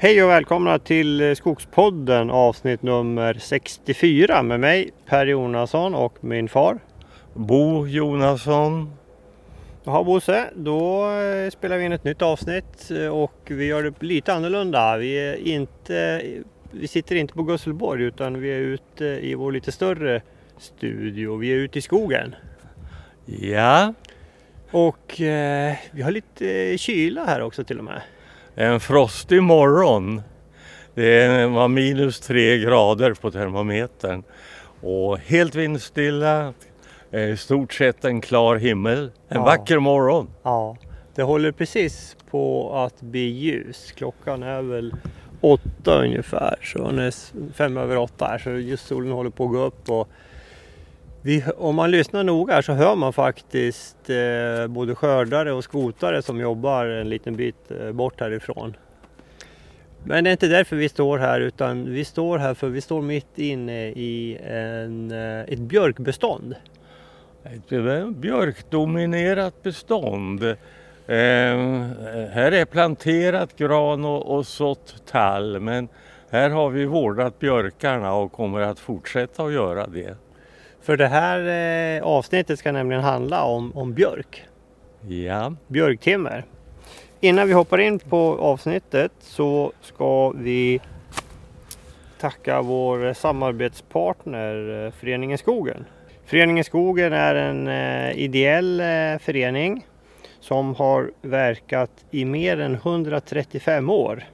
Hej och välkomna till Skogspodden avsnitt nummer 64 med mig Per Jonasson och min far. Bo Jonasson. Jaha Bosse, då eh, spelar vi in ett nytt avsnitt eh, och vi gör det lite annorlunda. Vi, är inte, vi sitter inte på Gusselborg utan vi är ute i vår lite större studio. Vi är ute i skogen. Ja, Och eh, vi har lite kyla här också till och med. En frostig morgon. Det var minus tre grader på termometern och helt vindstilla. eh, I stort sett en klar himmel. En Ja. vacker morgon. Ja, det håller precis på att bli ljus. Klockan är väl åtta ungefär, så är fem över åtta här, så just solen håller på att gå upp. Och vi, om man lyssnar noga här så hör man faktiskt eh, både skördare och skotare som jobbar en liten bit eh, bort härifrån. Men det är inte därför vi står här utan vi står här för vi står mitt inne i en, eh, ett björkbestånd. Ett eh, björkdominerat bestånd. Eh, här är planterat gran och, och sått tall men här har vi vårdat björkarna och kommer att fortsätta att göra det. För det här eh, avsnittet ska nämligen handla om, om björk, Ja. björktimmer. Innan vi hoppar in på avsnittet så ska vi tacka vår samarbetspartner eh, Föreningen Skogen. Föreningen Skogen är en eh, ideell förening som har verkat i mer än 135 år.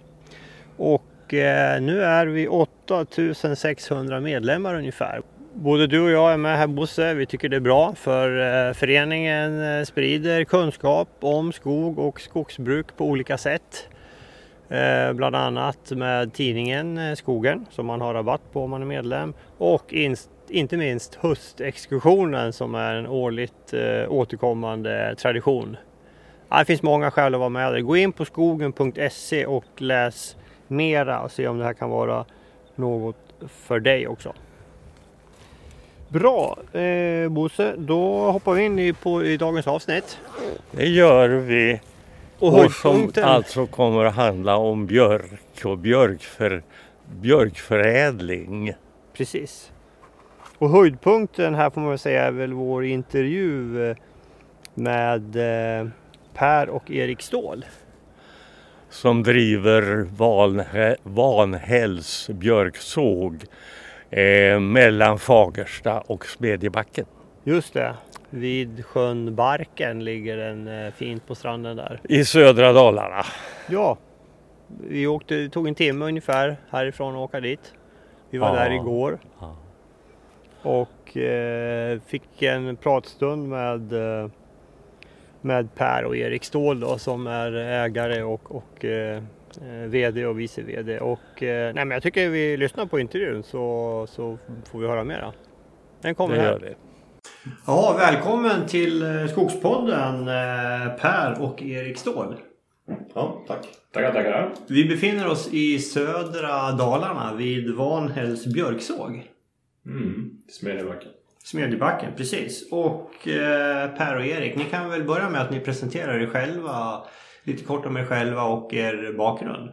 Och nu är vi 8600 medlemmar ungefär. Både du och jag är med här Bosse. Vi tycker det är bra för eh, föreningen eh, sprider kunskap om skog och skogsbruk på olika sätt. Eh, bland annat med tidningen Skogen som man har rabatt på om man är medlem. Och inte minst höstexkursionen som är en årligt återkommande tradition. Det finns många skäl att vara med där. Gå in på skogen.se och läs mera och se om det här kan vara något för dig också. Bra eh, Bosse, då hoppar vi in i, på, i dagens avsnitt. Det gör vi. Och Och som alltså kommer att handla om björk och björkför, björkförädling. precis. Och höjdpunkten här får man väl säga är väl vår intervju eh, med eh, Per och Erik Ståhl. Som driver Vanhä, Vanhälls björksåg eh, mellan Fagersta och Smedjebacken. Just det, vid sjön Barken ligger den eh, fint på stranden där. I södra Dalarna. Ja, vi åkte, det tog en timme ungefär härifrån att åka dit. Vi var Ja. där igår Ja. och eh, fick en pratstund med, eh, med Per och Erik Ståhl då, som är ägare och, och eh, VD och vice VD. Och, eh, nej, men jag tycker vi lyssnar på intervjun så, så får vi höra mera. Den kommer Det här. det. Ja, välkommen till eh, Skogspodden eh, Per och Erik Ståhl. Ja, tack. Tackar, tackar. Vi befinner oss i södra Dalarna vid Vanhälls björksåg. Mm. Smedjebacken. Smedjebacken, precis. Och eh, Per och Erik, ni kan väl börja med att ni presenterar er själva. Lite kort om er själva och er bakgrund.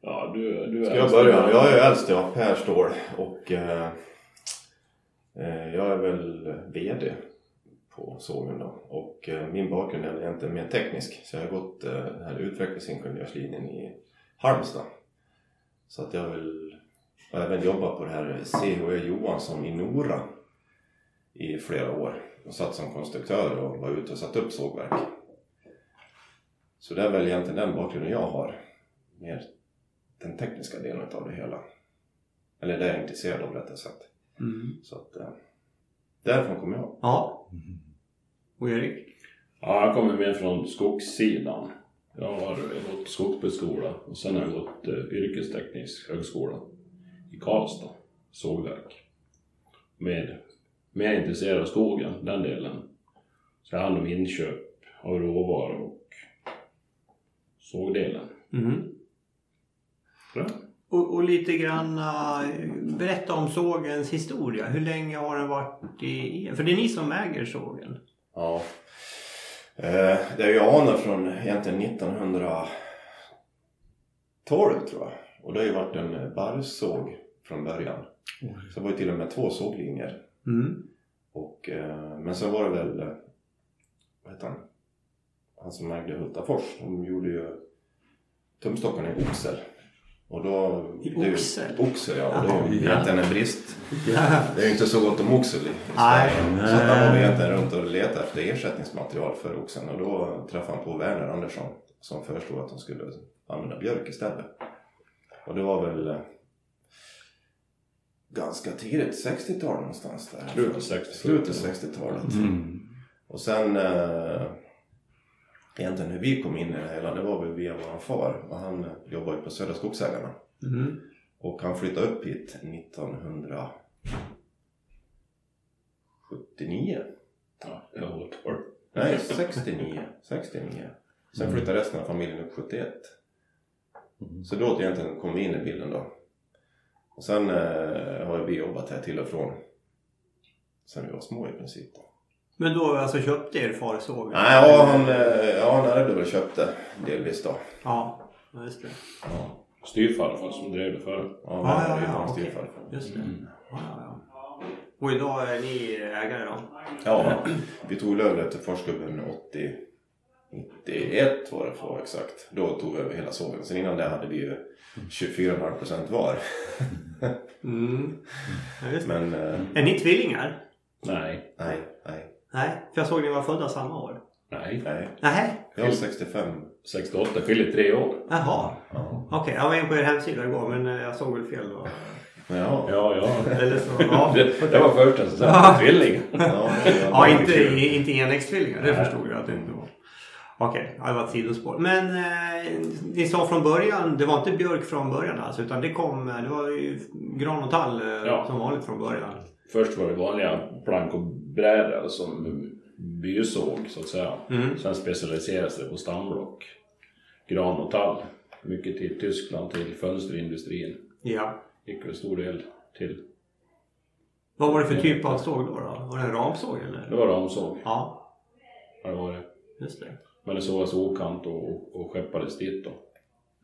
Ja, du, du Ska jag börja? Jag är äldst ja, Per Ståhl och eh, eh, jag är väl VD på sågen då. Och eh, min bakgrund är egentligen mer teknisk så jag har gått eh, den här utvecklingsingenjörslinjen i Halmstad. Så att jag vill även jobbat på det här CHE Johansson i Nora i flera år och satt som konstruktör och var ute och satt upp sågverk. Så det är väl egentligen den bakgrunden jag har. Mer den tekniska delen av det hela. Eller det jag är intresserad av rättare sagt. Så att eh, därifrån kommer jag. Ja. Och Erik? Ja, jag kommer mer från skogssidan. Jag har gått skogsbruksskola och sen har jag gått eh, yrkesteknisk högskola i Karlstad, sågverk. Med, mer intresserad av skogen, den delen. Så jag har hand om inköp av råvaror och sågdelen. Mm. Bra. Och, och lite grann eh, berätta om sågens historia. Hur länge har den varit i... För det är ni som äger sågen. Ja. Eh, det är ju anor från egentligen 12 tror jag. Och det har ju varit en barrsåg från början. Så det var ju till och med två såglinjer. Mm. Och, eh, men sen var det väl, eh, vad heter han? Han som ägde Hultafors. De gjorde ju tumstockarna i oxel. Och då, I det är ju- oxel? Oxel ja, och det är ju egentligen en brist. Det är ju inte så gott om oxel i. Sverige. Så han var egentligen runt och letade efter ersättningsmaterial för oxen. Och då träffade han på Werner Andersson som föreslog att de skulle använda björk istället. Och det var väl eh, ganska tidigt, 60-tal någonstans där. Slutet 60-talet. Slutet 60-talet. Mm. Och sen eh, egentligen hur vi kom in i det hela det var väl via vår far. Och han jobbade ju på Södra Skogsägarna. Mm. Och han flyttade upp hit 1979. Ja, jag har på. Nej, 69. 69. Sen Mm. flyttade resten av familjen upp 71. Så då egentligen kom vi in i bilden då. Och sen eh, har vi jobbat här till och från. Sen vi var små i princip. Då. Men då alltså köpte er far såg? Nej, ja, han, eh, ja, han hade väl köpt det delvis då. Ja, ja, just det. Ja, Styvfarfar som drev det förut. ja, Ja, men ja, ja, okej. styvfarfar. Just det. Ja, ja, ja. Och idag är ni ägare då? Ja, vi tog över till Forsgubben 80, 91 var det för exakt. Då tog vi över hela sågen. Sen innan det hade vi ju 24,5% var. Mm. Ja. Men eh, Är ni tvillingar? Nej, nej, nej, Nej, för jag såg att ni var födda samma år. nej. nej. Nej. Jag var 65. 68 skiljer tre år. Jaha. Ja. Okej, jag var in på er hemsida igår men eh, jag såg väl fel då. Ja. Ja, ja. Eller så, ja. Det, det var första som sa tvilling. Ja, Ja, inte, inte enäggstvillingar. Det förstod jag att det inte var. Okej, ja, det var ett sidospår. Men eh, ni sa från början, det var inte björk från början alltså utan det kom, det var ju gran och tall eh, Ja. som vanligt från början. Först var det vanliga plank och brädor som bysåg så att säga. Mm. Sen specialiserades det på stamblock. Gran och tall. Mycket till Tyskland, till fönsterindustrin. Ja. Gick väl stor del till. Vad var det för typ av såg då? då? Var det en ramsåg eller? Det var ramsåg. Ja, Ja, Det var det. just det. Men det sågas okant och, och skeppades dit då.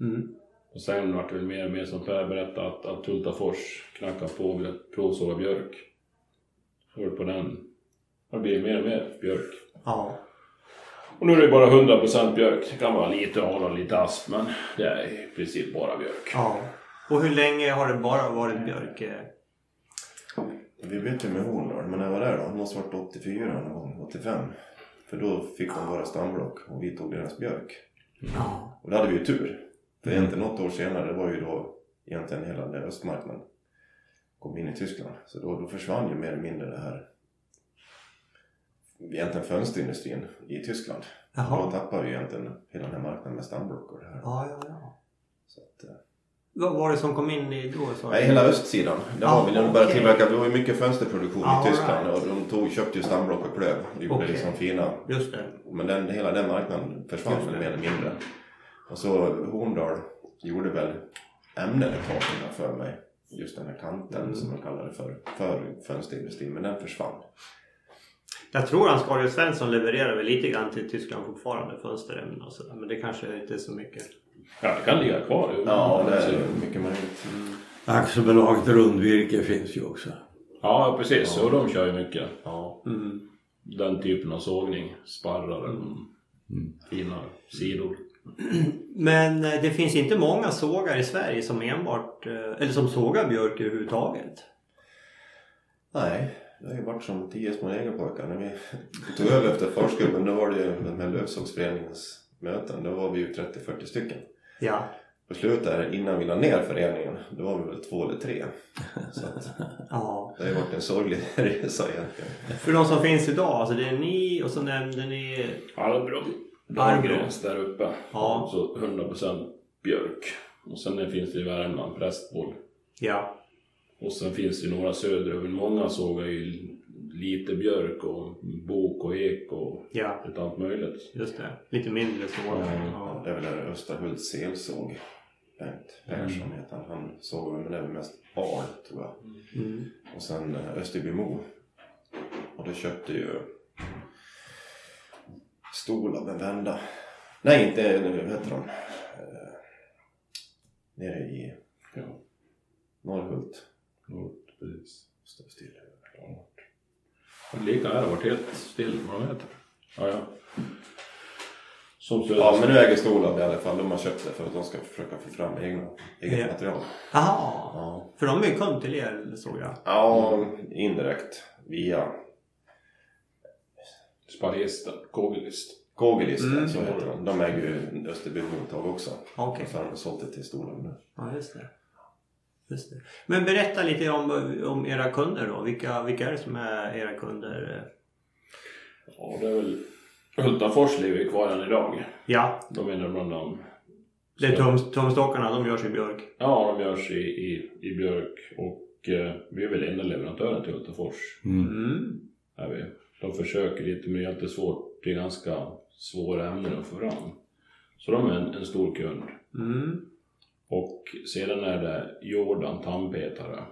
Mm. Och sen vart det väl mer och mer som Per berättade att, att Tultafors knackade på och ville provsåga björk. Det på den. Det blir mer och mer björk. Ja. Och nu är det bara 100% björk. Det kan vara lite al och lite asp men det är i princip bara björk. ja. Och hur länge har det bara varit björk? eh? Vi bytte med Horndal, men när var det då? Det måste varit 84 någon gång, 85. För då fick de våra stamblock och vi tog deras björk. Ja. Och då hade vi ju tur. För egentligen något år senare, det var ju då egentligen hela den östmarknaden kom in i Tyskland. Så då, då försvann ju mer eller mindre det här egentligen fönsterindustrin i Tyskland. Då Jaha. tappade vi egentligen hela den här marknaden med stamblock och det här. Ja, ja, ja. Så att, eh, Vad var det som kom in i då? du? Nej, hela östsidan. Det Ah, var vi. De började okej. tillverka, det var ju mycket fönsterproduktion All i Tyskland right. och de tog, köpte ju stamblock och klöv. och Gjorde Okej. liksom fina. Just det. Men den, hela den marknaden försvann mer eller mindre. Och så Horndal gjorde väl ämnen ett tag för mig. Just den här kanten Mm. som de kallar det för, för fönsterindustrin. Men den försvann. Jag tror Hans Carl Svensson levererar väl lite grann till Tyskland fortfarande, fönsterämnen och sådär. Men det kanske inte är så mycket. Ja, det kan ligga kvar. Ja, det är mycket möjligt. Aktiebolaget Rundvirke finns ju också. Ja, precis. Och de kör ju mycket. Ja. Mm. Den typen av sågning. Sparrar eller fina sidor. Men eh, det finns inte många sågar i Sverige som enbart, eh, eller som sågar björk överhuvudtaget. Nej, det har ju varit som tio små negerpojkar. När vi tog över efter Forsgubben då var det ju den här Lövsågsföreningens möten. Då var vi ju 30-40 stycken. Ja. På slutet där, innan vi la ner föreningen, då var vi väl två eller tre. Så att, ja. det har ju varit en sorglig resa egentligen. För de som finns idag, alltså det är ni och så nämnde ni... Arbro. Dahlgrens där uppe. Ja. Så 100% björk. Och sen finns det i Värmland prästboll. Ja. Och sen finns det några söderöver. Många sågar ju lite björk och bok och ek och Ja, lite allt möjligt. just det. Lite mindre sågar. Ja. Det är väl där Österhults selsåg. Bengt Persson heter han. Han såg men det är väl mest al tror jag. Mm. Och sen eh, Österbymo. Och då köpte ju Stolar med vända. Nej, inte, vad heter de? Eh, nere i Ja, Norrhult. Nord, precis. Står still. Ja. Lika här har varit helt still, vad de heter. Ja, ja. Som så Ja, men nu äger Stolab i alla fall. De har köpt det för att de ska försöka få fram egna, eget Ja. material. Jaha, Ja. för de är ju kund till er såg jag. ja, indirekt via Spargisten, Kågelist. Kågelisten, Mm. så heter de. De äger ju Österby mottag också. Okej. Och så har de sålt det till Stolab nu. Ja, just det. Just det. Men berätta lite om, om era kunder då. Vilka, vilka är det som är era kunder? Ja, det är väl Hultafors lever ju kvar än idag. Ja, De är bland dem. det är tum, tumstockarna, de görs i björk. Ja, de görs i, i, i björk och eh, vi är väl enda leverantören till Hultafors. Mm. Är vi. De försöker lite men det är alltid svårt. Det är ganska svåra ämnen att få fram. Så de är en, en stor kund. Mm. Och sedan är det Jordan tandpetare.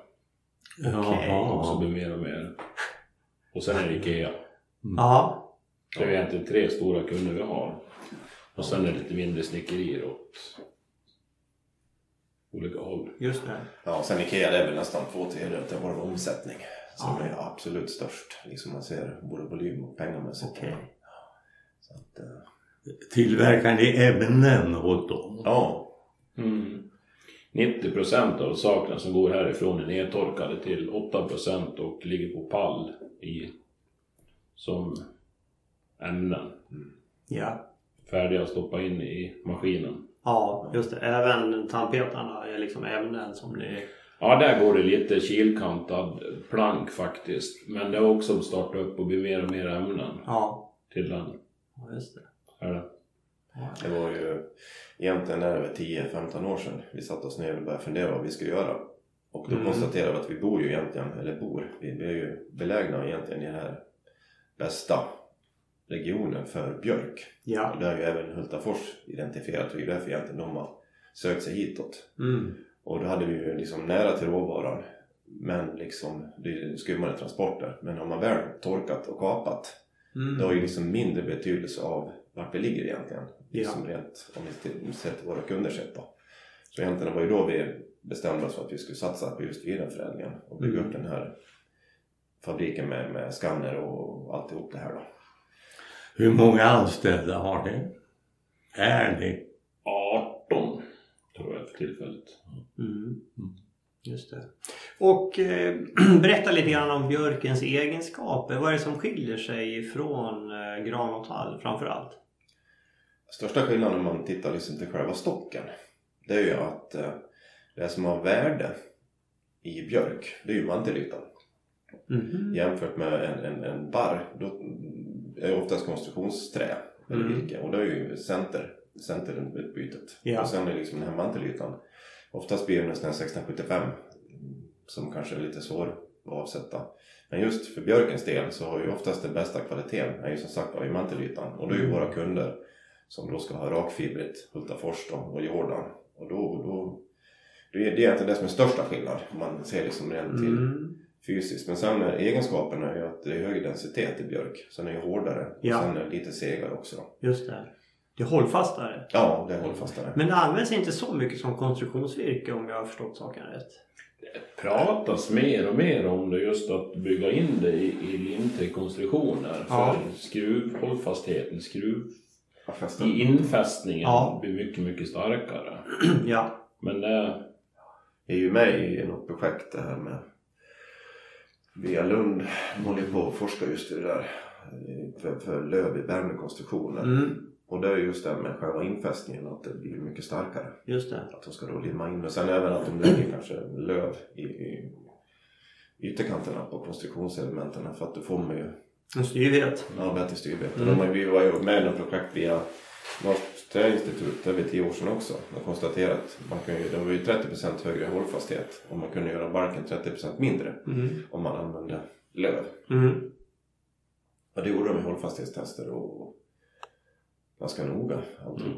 Okej. Också blir mer och mer. Och sen är det Ikea. Ja. Det är egentligen tre stora kunder vi har. Och sen är det lite mindre snickerier åt olika håll. Just det. Ja, och sen Ikea det är väl nästan två tredjedelar av vår omsättning. Som är absolut störst. Liksom man ser både volym och pengamässigt. Okej. Så att, eh, Tillverkar ni ämnen åt dem? ja, Mm. 90% av sakerna som går härifrån är nedtorkade till 8% och ligger på pall i, som ämnen. Ja. Färdiga att stoppa in i maskinen. Ja, just det. Även tandpetarna är liksom ämnen som ni... Ja, där går det lite kilkantad plank faktiskt. Men det har också startat upp och blir mer och mer ämnen Ja. till den. Ja, just det. Är det. det var ju egentligen väl 10-15 år sedan vi satte oss ner och började fundera vad vi skulle göra. Och då Mm. konstaterade vi att vi bor ju egentligen, eller bor, vi, är ju belägna egentligen i den här bästa regionen för björk. Och Ja. det har ju även Hultafors identifierat och det är därför egentligen de har sökt sig hitåt. Mm. Och då hade vi ju liksom nära till råvaran men liksom det är skummade transporter. Men har man väl torkat och kapat Mm. det har ju liksom mindre betydelse av vart vi ligger egentligen. Ja. Liksom rent, om vi ser till våra kunder sett då. Så egentligen var ju då vi bestämde oss för att vi skulle satsa på just vidareförädlingen och bygga Mm. upp den här fabriken med, med skanner och alltihop det här då. Hur många anställda har ni? Är ni? 18 tror jag för tillfället. Mm. Just det. Och eh, berätta lite grann om björkens egenskaper. Vad är det som skiljer sig från eh, gran och tall framförallt? Största skillnaden om man tittar liksom till själva stocken det är ju att eh, det som har värde i björk det är ju mantellytan. Mhm. Jämfört med en, en, en barr, då är det oftast konstruktionsträ eller Mm. virke och då är ju center, centerutbytet. Ja. Och sen är liksom den här mantelytan, oftast blir det nästan 1675 som kanske är lite svår att avsätta. Men just för björkens del så har ju oftast den bästa kvaliteten är ju som sagt i mantelytan och då är ju våra kunder som då ska ha rakfibrigt Hultafors då, och Jordan och då, då det är det egentligen det som är största skillnad om man ser liksom rent till Mm. fysiskt. Men sen är egenskaperna är ju att det är högre densitet i björk. Sen är det hårdare. Ja. Och sen är det lite segare också. Då. Just det. Det är hållfastare. Ja, det är hållfastare. Men det används inte så mycket som konstruktionsvirke om jag har förstått saken rätt. pratas mer och mer om det just att bygga in det i, i limträkonstruktioner Ja. för skruvhållfastheten, skruv Ja, i infästningen Ja. blir mycket, mycket starkare. ja. Men det, är ju med i något projekt det här med Via Lund. De håller på att forska just i det där. För, för löv i värmekonstruktioner. Mm. Och det är just det med själva infästningen. Att det blir mycket starkare. Just det. Att de ska då limma in. Och sen även att de lägger kanske löv i, i ytterkanterna på konstruktionselementen. För att då får man ju En styvhet. Ja, bättre styrbete. Mm. Vi var ju med i något projekt via Norskt träinstitut, det är vi tio år sedan också. De konstaterade att man kan ju, det var ju 30% högre hållfasthet och man kunde göra barken 30% mindre Mm. om man använde löv. Mm. Och det gjorde de i hållfasthetstester och ganska noga.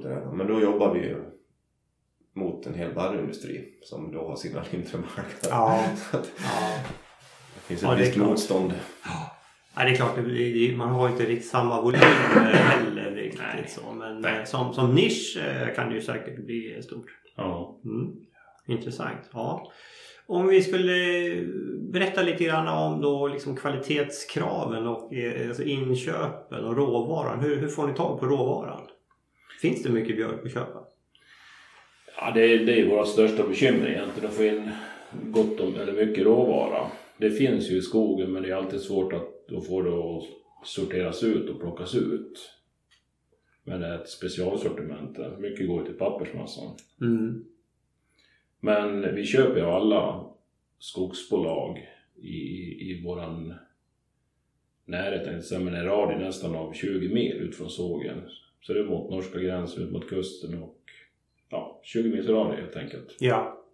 det där. Men då jobbar vi ju mot en hel barrindustri som då har sina mindre marknader. Ja. Ja. det finns Ja, ett är visst klart. motstånd. Ja, det är klart, det man har inte riktigt samma volymer heller riktigt Nej. så. Men Nej. eh, som, som nisch eh, kan det ju säkert bli stort. ja. Mm. Intressant. Ja. Om vi skulle berätta lite grann om då liksom kvalitetskraven och eh, alltså inköpen och råvaran. Hur, hur får ni tag på råvaran? Finns det mycket björk att köpa? Ja, det är, det är våra största bekymmer egentligen att få in gott om, eller mycket råvara. Det finns ju i skogen men det är alltid svårt att, att få det att sorteras ut och plockas ut. Men det är ett specialsortiment. Mycket går till pappersmassan. Mm. Men vi köper ju alla skogsbolag i, i våran närhet, men en radie nästan av 20 mil ut från sågen. Så det är mot norska gränsen, ut mot kusten och ja, 20 mils radie helt enkelt. Ja.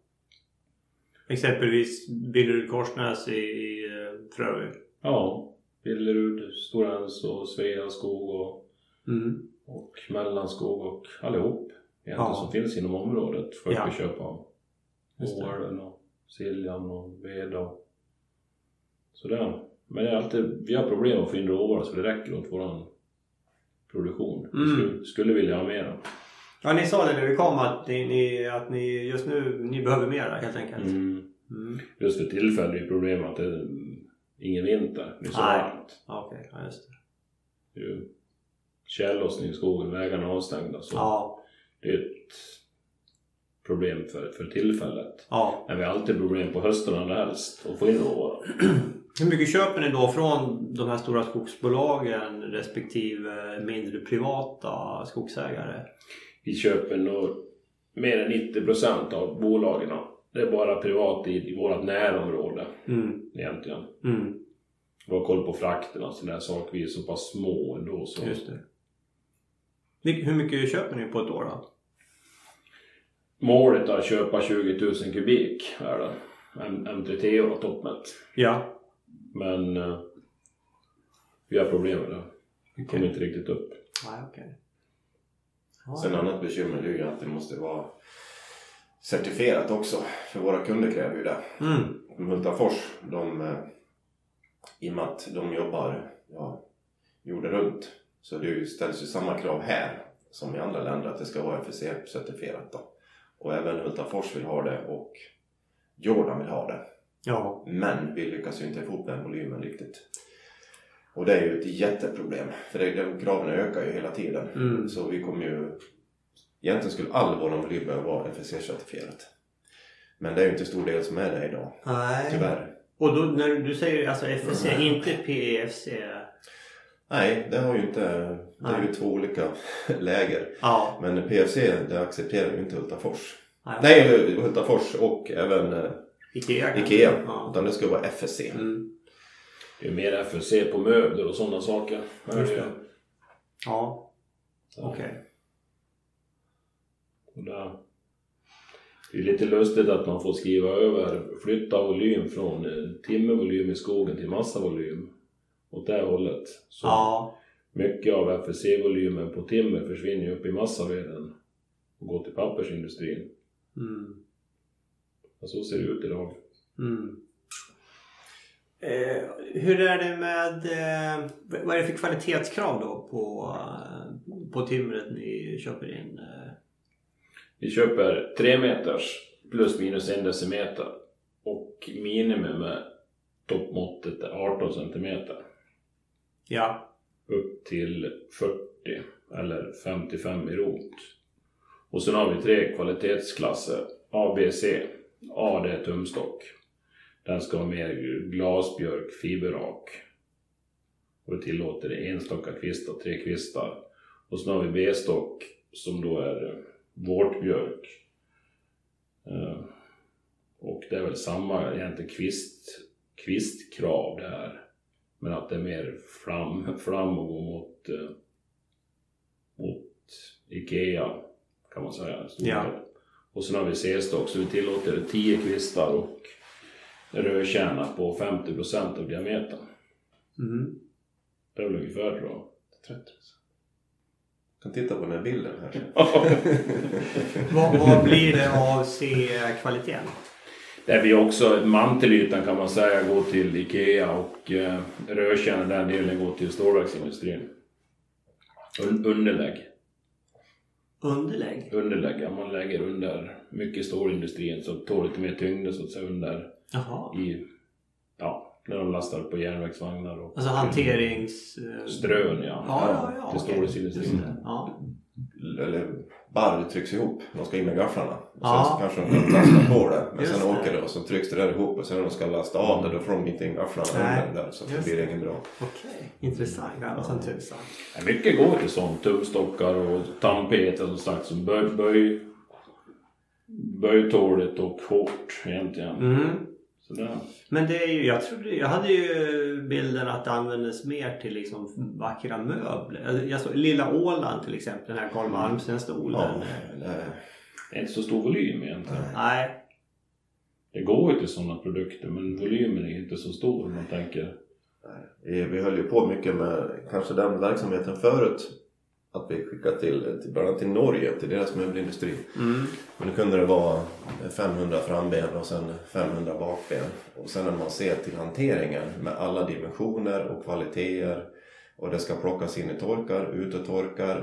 Exempelvis Billerud Korsnäs i, i eh, Frövi. Ja, Billerud, Stora Enso, Sveaskog och, Mm. och Mellanskog och allihop egentligen Ja. som finns inom området får Ja. vi köpa Ålen och Siljan och Veda och sådär. Men det är alltid, vi har problem att få in råvara så det räcker åt våran produktion. Vi Mm. skulle, skulle vilja ha mera. Ja, ni sa det när vi kom att ni, att ni just nu ni behöver mera helt enkelt. Mm. Mm. Just för tillfället är problemet att det är ingen vinter. Det är så Nej. varmt. Ja, Okej, ja, just det. Det tjällossning i skogen, vägarna är avstängda. Så Ja, det är ett problem för, för tillfället. ja. Men vi har alltid problem på hösten allra helst att få in råvara. Hur mycket köper ni då från de här stora skogsbolagen respektive mindre privata skogsägare? Vi köper nog mer än 90% av bolagen. Det är bara privat i, i vårt närområde Mm. egentligen. Mm. Vi har koll på frakterna och sådana saker. Vi är så pass små ändå. Så. Just det. Hur mycket köper ni på ett år då? Målet att köpa 20 000 kubik är det. M- M3TO var toppmätt. Ja. Men eh, vi har problem med det. Vi kommer inte riktigt upp. Nej, okej. Ja, Sen annat bekymmer är ju att det måste vara certifierat också. För våra kunder kräver ju det. Mm. Hultafors, de, eh, i och med att de jobbar ja, jorden runt så det ställs ju samma krav här som i andra länder att det ska vara FSC-certifierat. Då. Och även Hultafors vill ha det och Jordan vill ha det. Ja. Men vi lyckas ju inte få den volymen riktigt. Och det är ju ett jätteproblem. För det, de kraven ökar ju hela tiden. Mm. Så vi kommer ju... Egentligen skulle all vår volym behöva vara FSC-certifierat. Men det är ju inte stor del som är det idag. Nej. Tyvärr. Och då när du säger alltså FSC, inte PEFC? Nej, det har ju inte... Det är Nej. ju två olika läger. Ja. Men PFC, det accepterar ju inte Hultafors. Nej. Nej, Hultafors och även eh, Ikea? Ikea. Ja. Utan det ska vara FSC. Mm. Det är mer FSC på möbler och sådana saker. Just det. Ja, Ja. okej. Och där- Det är lite lustigt att man får skriva över, flytta volym från eh, timmervolym i skogen till massavolym åt det hållet. Så Ja. mycket av FSC-volymen på timmer försvinner ju upp i massaveden och går till pappersindustrin. Mm. Och så ser det ut idag. Mm. Eh, hur är det med... Eh, vad är det för kvalitetskrav då på, eh, på timret ni köper in? Eh, Vi köper 3 meters plus minus en decimeter och minimum med toppmåttet är 18 centimeter ja. upp till 40 eller 55 i rot. Och sen har vi tre kvalitetsklasser A, B, C. A det är tumstock. Den ska ha mer glasbjörk, fiberrak. Och det tillåter enstaka kvistar, tre kvistar. Och sen har vi B-stock som då är vårtbjörk. Eh, och det är väl samma egentligen kvist, kvistkrav där. Men att det är mer fram, fram och gå mot, eh, mot Ikea kan man säga. Ja. Och sen har vi C-stock så vi tillåter 10 kvistar och rödkärna på 50% av diametern. Mm. Det är väl ungefär tror jag. 30 kan titta på den här bilden här. Vad, vad blir det av C-kvaliteten? Där vi också, mantelytan kan man säga går till Ikea och eh, rödkärnan den delen går till stålverksindustrin. Un, underlägg. Underlägg? underlägg. Man lägger under mycket stålindustrin så tål lite mer tyngd så att säga under Jaha. i, ja, när de lastar på järnvägsvagnar och Alltså hanterings... eh, strön ja. Ja, ja, ja. Till stålindustrin. Ja. eller barr trycks ihop. De ska in med gafflarna. Och sen Ja. så kanske de kan lasta på det. Men Just sen det. åker det och så trycks det där ihop och sen när de ska lasta av det då får de inte in gafflarna under där. Så det blir inget bra. Okej, intressant. Ja, som tusan. Mycket går till sånt. Tumstockar och tandpetar som sagt. Som böj, böj, böjtåligt och hårt egentligen. Mm. Men det är ju, jag trodde, jag hade ju bilden att det användes mer till liksom vackra möbler. Alltså, Jag såg Lilla Åland till exempel, den här Carl Malmsten-stolen. Ja, det, Det är inte så stor volym egentligen. Nej. Det går ju till sådana produkter men volymen är inte så stor om man tänker. vi, vi höll ju på mycket med kanske den verksamheten förut. Att vi skickade till, till bland annat till Norge, till deras möbelindustri. Mm. Men då kunde det vara 500 framben och sen 500 bakben. Och sen när man ser till hanteringen med alla dimensioner och kvaliteter. Och det ska plockas in i torkar, ut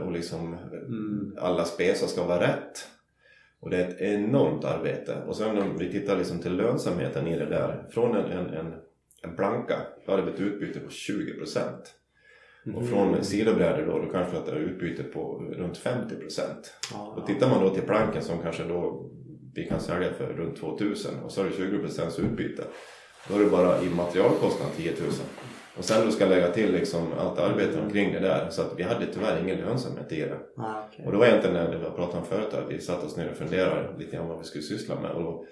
och liksom Mm. alla spesar ska vara rätt. Och det är ett enormt arbete. Och sen om vi tittar liksom till lönsamheten i det där. Från en, en, en, en planka, då hade vi ett utbyte på 20%. Och från sidobrädor då, då kanske att det är utbyte på runt 50%. Ja. Och tittar man då till planken som kanske då vi kan sälja för runt 2000 och så har du 20% utbyte. Då är det bara i materialkostnad 10 000. Och sen du ska lägga till liksom allt arbete omkring det där. Så att vi hade tyvärr ingen lönsamhet i det. Ja, okej. Och det var egentligen när vi pratade om förut att vi satte oss ner och funderade lite grann vad vi skulle syssla med. Och då,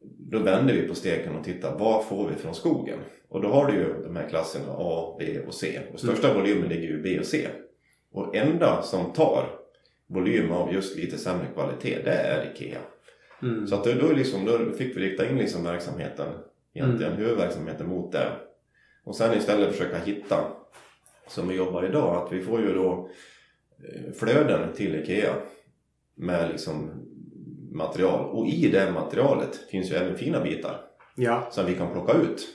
då vände vi på steken och tittade vad får vi från skogen? Och då har du ju de här klasserna A, B och C. Och största volymen ligger ju B och C. Och enda som tar volym av just lite sämre kvalitet det är IKEA. Mm. Så att då, då, liksom, då fick vi rikta in liksom verksamheten, egentligen huvudverksamheten mot det. Och sen istället försöka hitta, som vi jobbar idag, att vi får ju då eh, flöden till IKEA med liksom material. Och i det materialet finns ju även fina bitar Ja. som vi kan plocka ut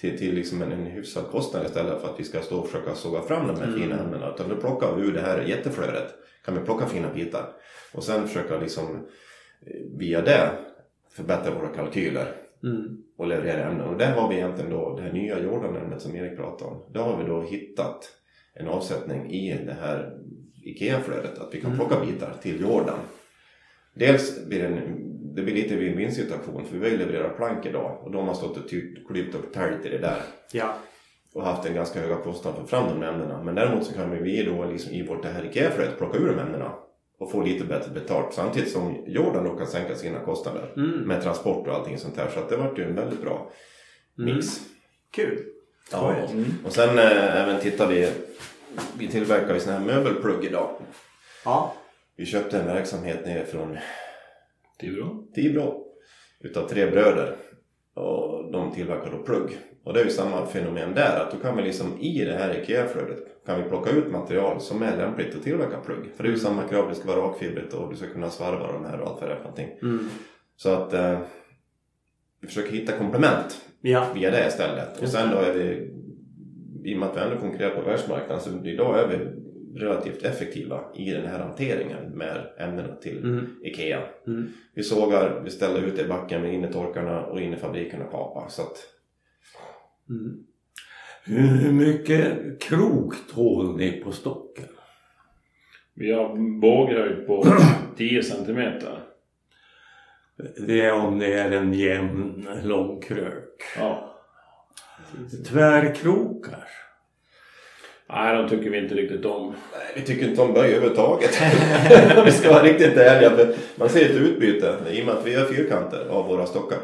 till, till liksom en, en hyfsad kostnad istället för att vi ska stå och försöka såga fram de här fina ämnena. Utan då plockar vi ur det här jätteflödet. Kan vi plocka fina bitar. Och sen försöka liksom eh, via det förbättra våra kalkyler Mm. och leverera ämnen. Och där har vi egentligen då det här nya Jordan-ämnet som Erik pratade om. Där har vi då hittat en avsättning i det här IKEA-flödet. Att vi kan plocka bitar till Jordan. Dels blir det, en, det blir lite win-win situation för vi vill leverera plank idag och de har stått och typ klyvt och täljt i det där Ja. och haft en ganska höga kostnad för att få fram de ämnena. Men däremot så kan vi då liksom i vårt det här IKEA-flödet plocka ur de ämnena och få lite bättre betalt samtidigt som Jordan då kan sänka sina kostnader Mm. med transport och allting sånt här. Så att det vart ju en väldigt bra mix. Kul. Ja. Skojigt. Och sen äh, även tittar vi, vi tillverkar ju såna här möbelplugg idag. Ja. Vi köpte en verksamhet nere från bra. Tibro utav tre bröder. Och de tillverkar då plugg. Och det är ju samma fenomen där att då kan vi liksom i det här IKEA-flödet kan vi plocka ut material som är lämpligt att tillverka plugg. För det är ju samma krav, det ska vara rakfibrigt och du ska kunna svarva de här och allt vad det är för någonting. Mm. Så att eh, vi försöker hitta komplement Ja. via det istället. Och sen då är vi, i och med att vi ändå konkurrerar på världsmarknaden, så idag är vi relativt effektiva i den här hanteringen med ämnena till Mm. IKEA. Mm. Vi sågar, vi ställer ut det i backen med innetorkarna och in i fabriken och kapa. Så att, Mm. Hur mycket krok tål ni på stocken? Vi har båghöjd på 10 centimeter. Det är om det är en jämn lång krök. Ja. Tvärkrokar. Nej, de tycker vi inte riktigt om. nej, vi tycker inte om böj överhuvudtaget. Om vi ska vara riktigt ärliga. För man ser ett utbyte i och med att vi har fyrkanter av våra stockar.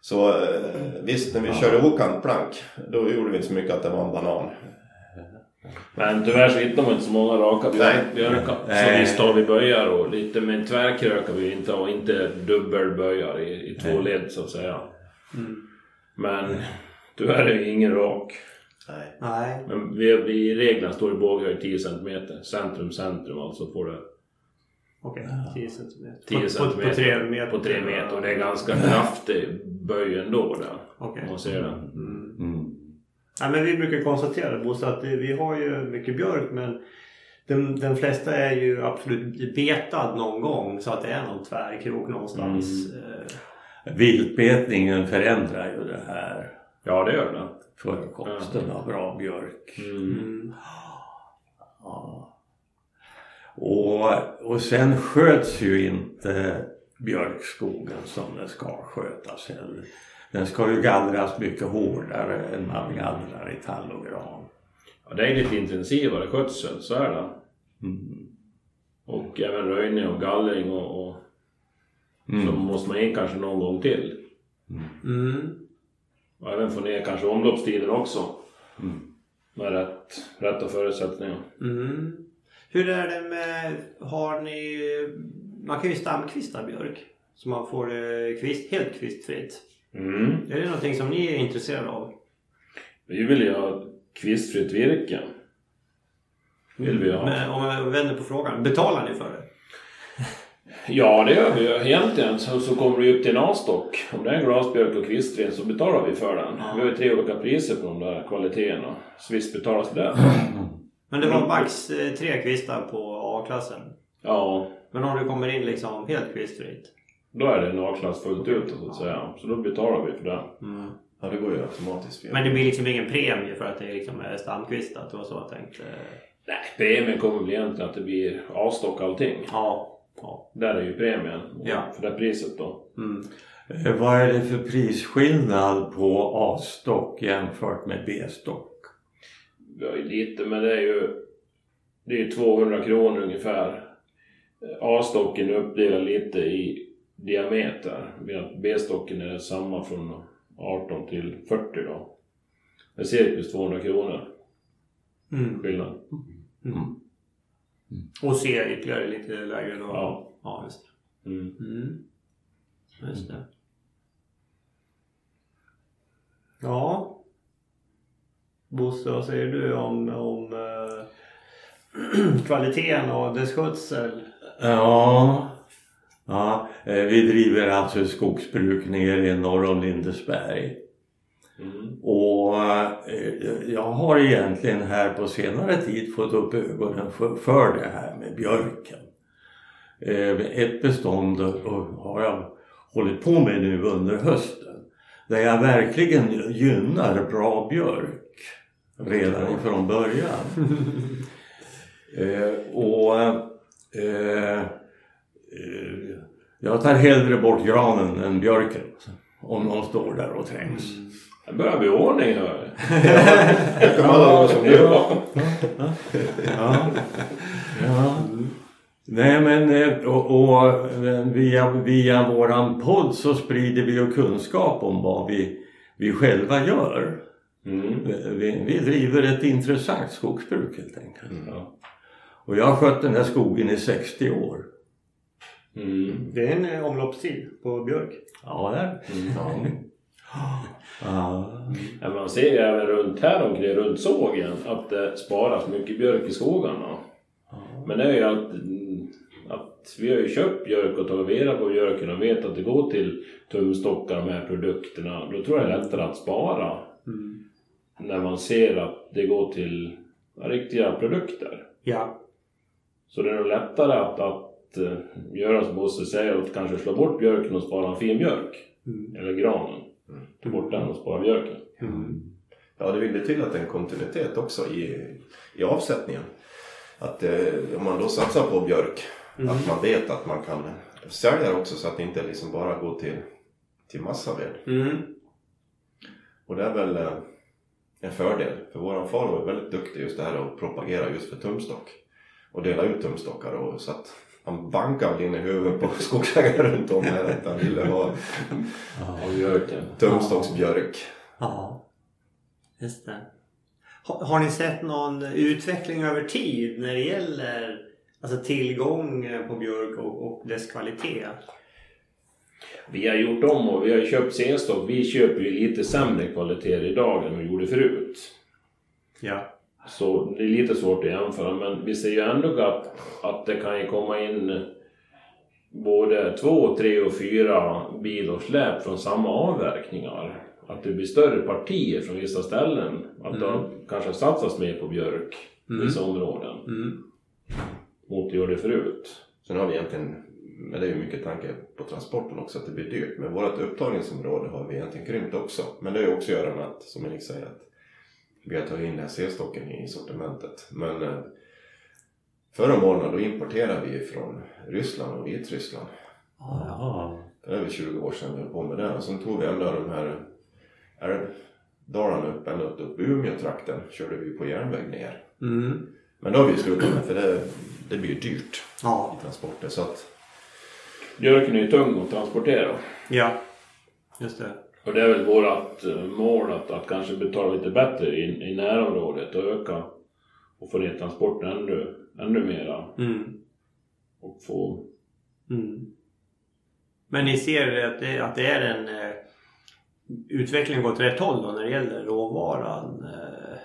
Så eh, visst, när vi körde okantplank, då gjorde vi inte så mycket att det var en banan. Men tyvärr så hittar man inte så många raka björkar. Så visst har vi böjar och lite, men tvärkrök har vi inte och inte dubbelböjar i, i två led så att säga. Mm. Men tyvärr är det ingen rak. Nej. Nej. Men vi, vi, i reglerna står det båghöjd 10 cm. Centrum, centrum alltså får det Okej, 10 centimeter. 10 På- cm. På, på tre meter. På tre meter och det är ganska kraftig böj ändå där. Okej. Om man ser det. Mm. Mm. Ja, men vi brukar konstatera Bosse att vi har ju mycket björk men Den, den flesta är ju absolut betad någon gång så att det är någon tvärkrok någonstans. Eh, Viltbetningen förändrar ju det här Ja, det gör det. Förekomsten av bra björk. Mm. Ja. Och, och sen sköts ju inte björkskogen som den ska skötas heller. Den ska ju gallras mycket hårdare än man gallrar i tall och gran. Ja, det är lite intensivare skötsel, så är det. Mm. Och även röjning och gallring och, och så Mm. måste man in kanske någon gång till. Mm. Och även få ner kanske omloppstiden också. Mm. Med rätt, rätta förutsättningar. Mm. Hur är det med, har ni, man kan ju stamkvista björk. Så man får det kvist, helt kvistfritt. Mm. Är det någonting som ni är intresserade av? Vi vill ju ha kvistfritt virke. Vill vi ha. Men om jag vänder på frågan, betalar ni för det? Ja, det gör vi ju egentligen. Så, så kommer vi upp till en A-stock. Om det är en glasbjörk och kvistren så betalar vi för den. Vi har ju tre olika priser på de där kvaliteterna. Så visst betalas det. Men det var max eh, tre kvistar på A-klassen. Ja, Men om du kommer in liksom helt kvistfritt? då är det en A-klass fullt ut så att säga. Så då betalar vi för det. Ja, det går ju automatiskt. Men det blir liksom ingen premie för att det liksom är stamkvistat. Det var så jag tänkte. Nej, premien kommer väl egentligen att det blir A-stock allting. Ja. Ja. Där är ju premien. Ja. För det priset då. Mm. Eh, Vad är det för prisskillnad på A-stock jämfört med B-stock? Ju lite, men det är ju det är ju 200 kronor ungefär. A-stocken är uppdelad lite i diameter. Medan B-stocken är samma från 18 till 40 då. Det är cirkus 200 kronor Mm. skillnad. Och C ytterligare lite lägre då? Ja. Ja, just det. Mm. Mm. Just det. Ja. Bosse, vad säger du om, om eh, kvaliteten och dess skötsel? Ja, ja eh, vi driver alltså skogsbruk nere norr om Lindesberg. Mm. Och eh, jag har egentligen här på senare tid fått upp ögonen för, för det här med björken. Eh, Ett bestånd och har jag hållit på med nu under hösten. Där jag verkligen gynnar bra björk redan ifrån början. Eh, och eh, jag tar hellre bort granen än björken. Om någon står där och trängs. Det börjar bli ordning hör Det kan alla vara som du. Ja. Ja. ja. Nej men eh, och, och eh, via, via våran podd så sprider vi ju kunskap om vad vi, vi själva gör. Mm. Vi, vi driver ett intressant skogsbruk helt enkelt. Ja. Och jag har skött den här skogen i 60 år. Mm. Det är en eh, omloppstid på björk. Ja, där. Ja. Ja. Ja, man ser ju även runt här omkring, runt sågen, att det sparas mycket björk i skogarna. Men det är ju att, mm, att vi har ju köpt björk och tagit vara på björken och vet att det går till tumstockar de här produkterna. Då tror jag det är lättare att spara. När man ser att det går till ja, riktiga produkter. Ja. Så det är nog lättare att, att eh, göra som Bosse säger, att kanske slå bort björken och spara en fin björk. Eller granen. Ta bort den och spara björken. Ja, det vill det till att det är en kontinuitet också i, i avsättningen. Att eh, om man då satsar på björk, att man vet att man kan sälja det också så att det inte liksom bara går till, till massaved. Mm. Och det är väl eh, en fördel. För våran far var väldigt duktig just det här att propagera just för tumstock. Och dela ut tumstockar och så att han bankade in i huvudet på skogsägare runt om här att han ville ha tumstocksbjörk. Ja. Just det. Har, har ni sett någon utveckling över tid när det gäller alltså tillgång på björk och, och dess kvalitet? Vi har gjort om och vi har köpt C-stock. Vi köper ju lite sämre kvaliteter idag än vi gjorde förut. Ja. Så det är lite svårt att jämföra men vi ser ju ändå att, att det kan ju komma in både två, tre och fyra bil och släp från samma avverkningar. Att det blir större partier från vissa ställen. Att det har kanske satsats mer på björk i vissa områden. Mm. mot det förut. Sen har vi egentligen, men det är ju mycket tanke på transporten också, att det blir dyrt. Men vårt upptagningsområde har vi egentligen krympt också. Men det har ju också att göra med att, som Erik säger, att vi har tagit in den här C-stocken i sortimentet. Men eh, förra månaden då importerade vi från Ryssland och Vitryssland. Jaha. Det är väl 20 år sedan vi höll på med det. Och sen tog vi ändå de här älvdalarna upp, ända upp upp Umeå-trakten. Körde vi på järnväg ner. Mm. Men då har vi slutat med för det, det blir ju dyrt Ja. i transporter. Så att, Björken är ju tung att transportera. Ja. Just det. Och det är väl vårt eh, mål att, att kanske betala lite bättre i, i närområdet och öka och få ner transporten ännu, ännu mera. Mm. Och få... Mm. Men ni ser att det, att det är en eh, utveckling åt rätt håll då när det gäller råvaran? Eh,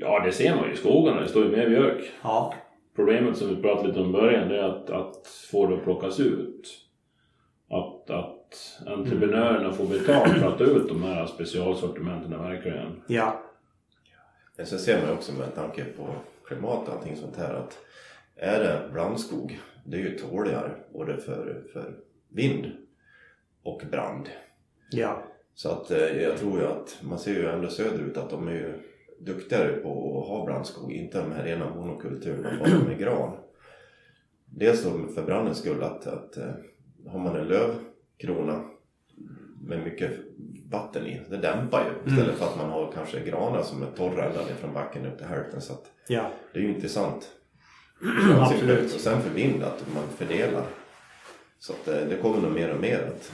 Ja, det ser man ju i skogarna. Det står ju mer björk. ja. Problemet som vi pratade lite om i början det är att, att få det att plockas ut. Att, att entreprenörerna får betalt för att ta ut de här specialsortimenten verkligen. Ja. men sen ser man också med tanke på klimat och allting sånt här att är det blandskog, det är ju tåligare både för, för vind och brand. Ja. Så att eh, jag tror ju att man ser ju ändå söderut att de är ju duktigare på att ha blandskog, inte de här rena monokulturerna bara med gran. Dels för brandens skull att, att eh, har man en lövkrona med mycket vatten i, det dämpar ju istället för att man har kanske granar som är torra ända ner från backen upp till hälften. Så att Ja. det är ju intressant. Absolut. Och sen för vind att man fördelar. Så att eh, det kommer nog mer och mer att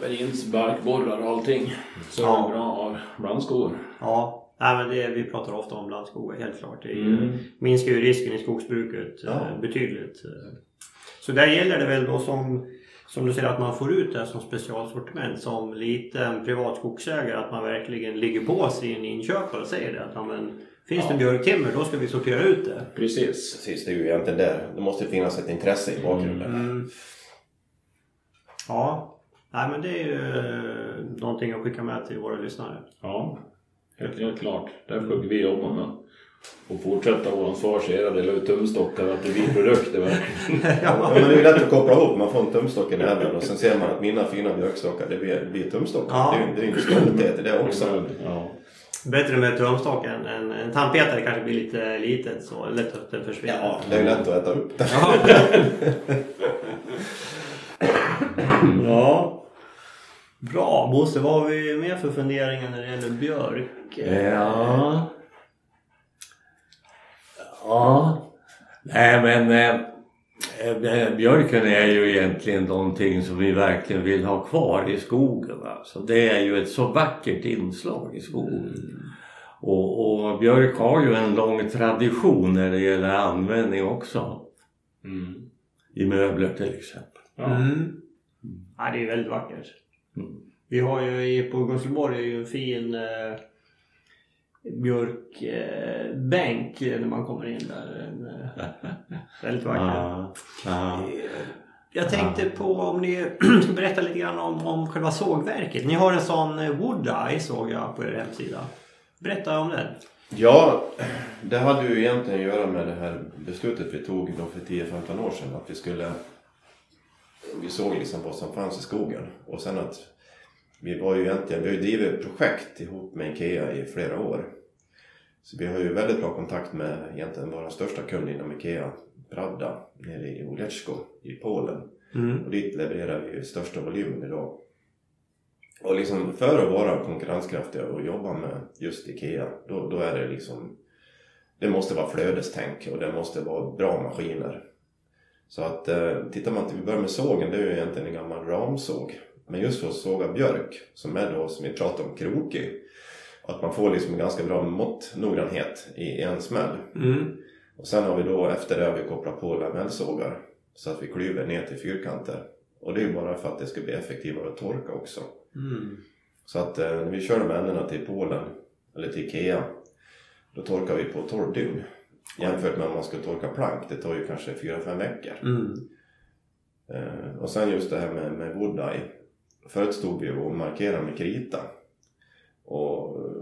Berins, barkborrar och allting. Så Ja. är det bra av blandskog. Ja. Nej, men det, vi pratar ofta om blandskogar helt klart. Det ju, Mm. minskar ju risken i skogsbruket Ja. betydligt. eh. Så där gäller det väl då som, som du säger att man får ut det som specialsortiment som liten privat skogsägare att man verkligen ligger på sin inköpare och säger det att ja, men, finns det björktimmer då ska vi sortera ut det. Precis. Precis, det är ju egentligen där. Det måste finnas ett intresse i bakgrunden. Mm. Ja, nej men det är ju eh, någonting att skicka med till våra lyssnare. Ja, helt, helt klart. Där försöker vi jobba med. Och fortsätta vår ansvarsera, dela ut tumstockar, att det blir produkter verkligen. Ja, men det är lätt att koppla ihop. Man får en tumstock i näven och sen ser man att mina fina björkstockar, det blir, blir tumstockar. Ja. Det är ju det är ju en stolthet i det också. Ja. Bättre med tumstock än en, en tandpetare kanske blir lite litet så lätt att den försvinner. Ja, det är ju lätt att äta upp det. Ja. Bra. Bosse, vad har vi mer för funderingar när det gäller björk? Ja. Ja. Nej men eh, eh, björken är ju egentligen någonting som vi verkligen vill ha kvar i skogen. Alltså. Det är ju ett så vackert inslag i skogen. Och, och björk har ju en lång tradition när det gäller användning också. Mm. I möbler till exempel. Ja. Mm. Ja, det är väldigt vackert. Mm. Vi har ju i- på Gustavsborg en fin eh, björkbänk eh, när man kommer in där. Eh, väldigt vacker. Ja. Jag tänkte på om ni ska berätta lite grann om, om själva sågverket. Ni har en sån eh, Wood Eye såg jag på er hemsida. Berätta om den. Ja, det hade ju egentligen att göra med det här beslutet vi tog då för 10-15 år sedan. Att vi skulle... Vi såg liksom vad som fanns i skogen. Och sen att vi var ju egentligen... Vi har ju drivit projekt ihop med IKEA i flera år. Så vi har ju väldigt bra kontakt med egentligen våra största kund inom IKEA, Pravda, nere i Olecko i Polen. Mm. Och dit levererar vi största volymen idag. Och liksom för att vara konkurrenskraftiga och jobba med just IKEA, då, då är det liksom... Det måste vara flödestänk och det måste vara bra maskiner. Så att eh, tittar man till, vi börjar med sågen, det är ju egentligen en gammal ramsåg. Men just för att såga björk, som är då som vi pratar om krokig, att man får liksom en ganska bra måttnoggrannhet i en smäll. Mm. Och sen har vi då efter det har vi kopplat på lamellsågar så att vi klyver ner till fyrkanter. Och det är bara för att det ska bli effektivare att torka också. Mm. Så att eh, när vi kör de ändorna till Polen, eller till Ikea, då torkar vi på 12 dygn. Jämfört med om man ska torka plank, det tar ju kanske 4-5 veckor. Mm. Eh, och sen just det här med, med wood eye. Förut stod vi och markerade med krita. Och eh,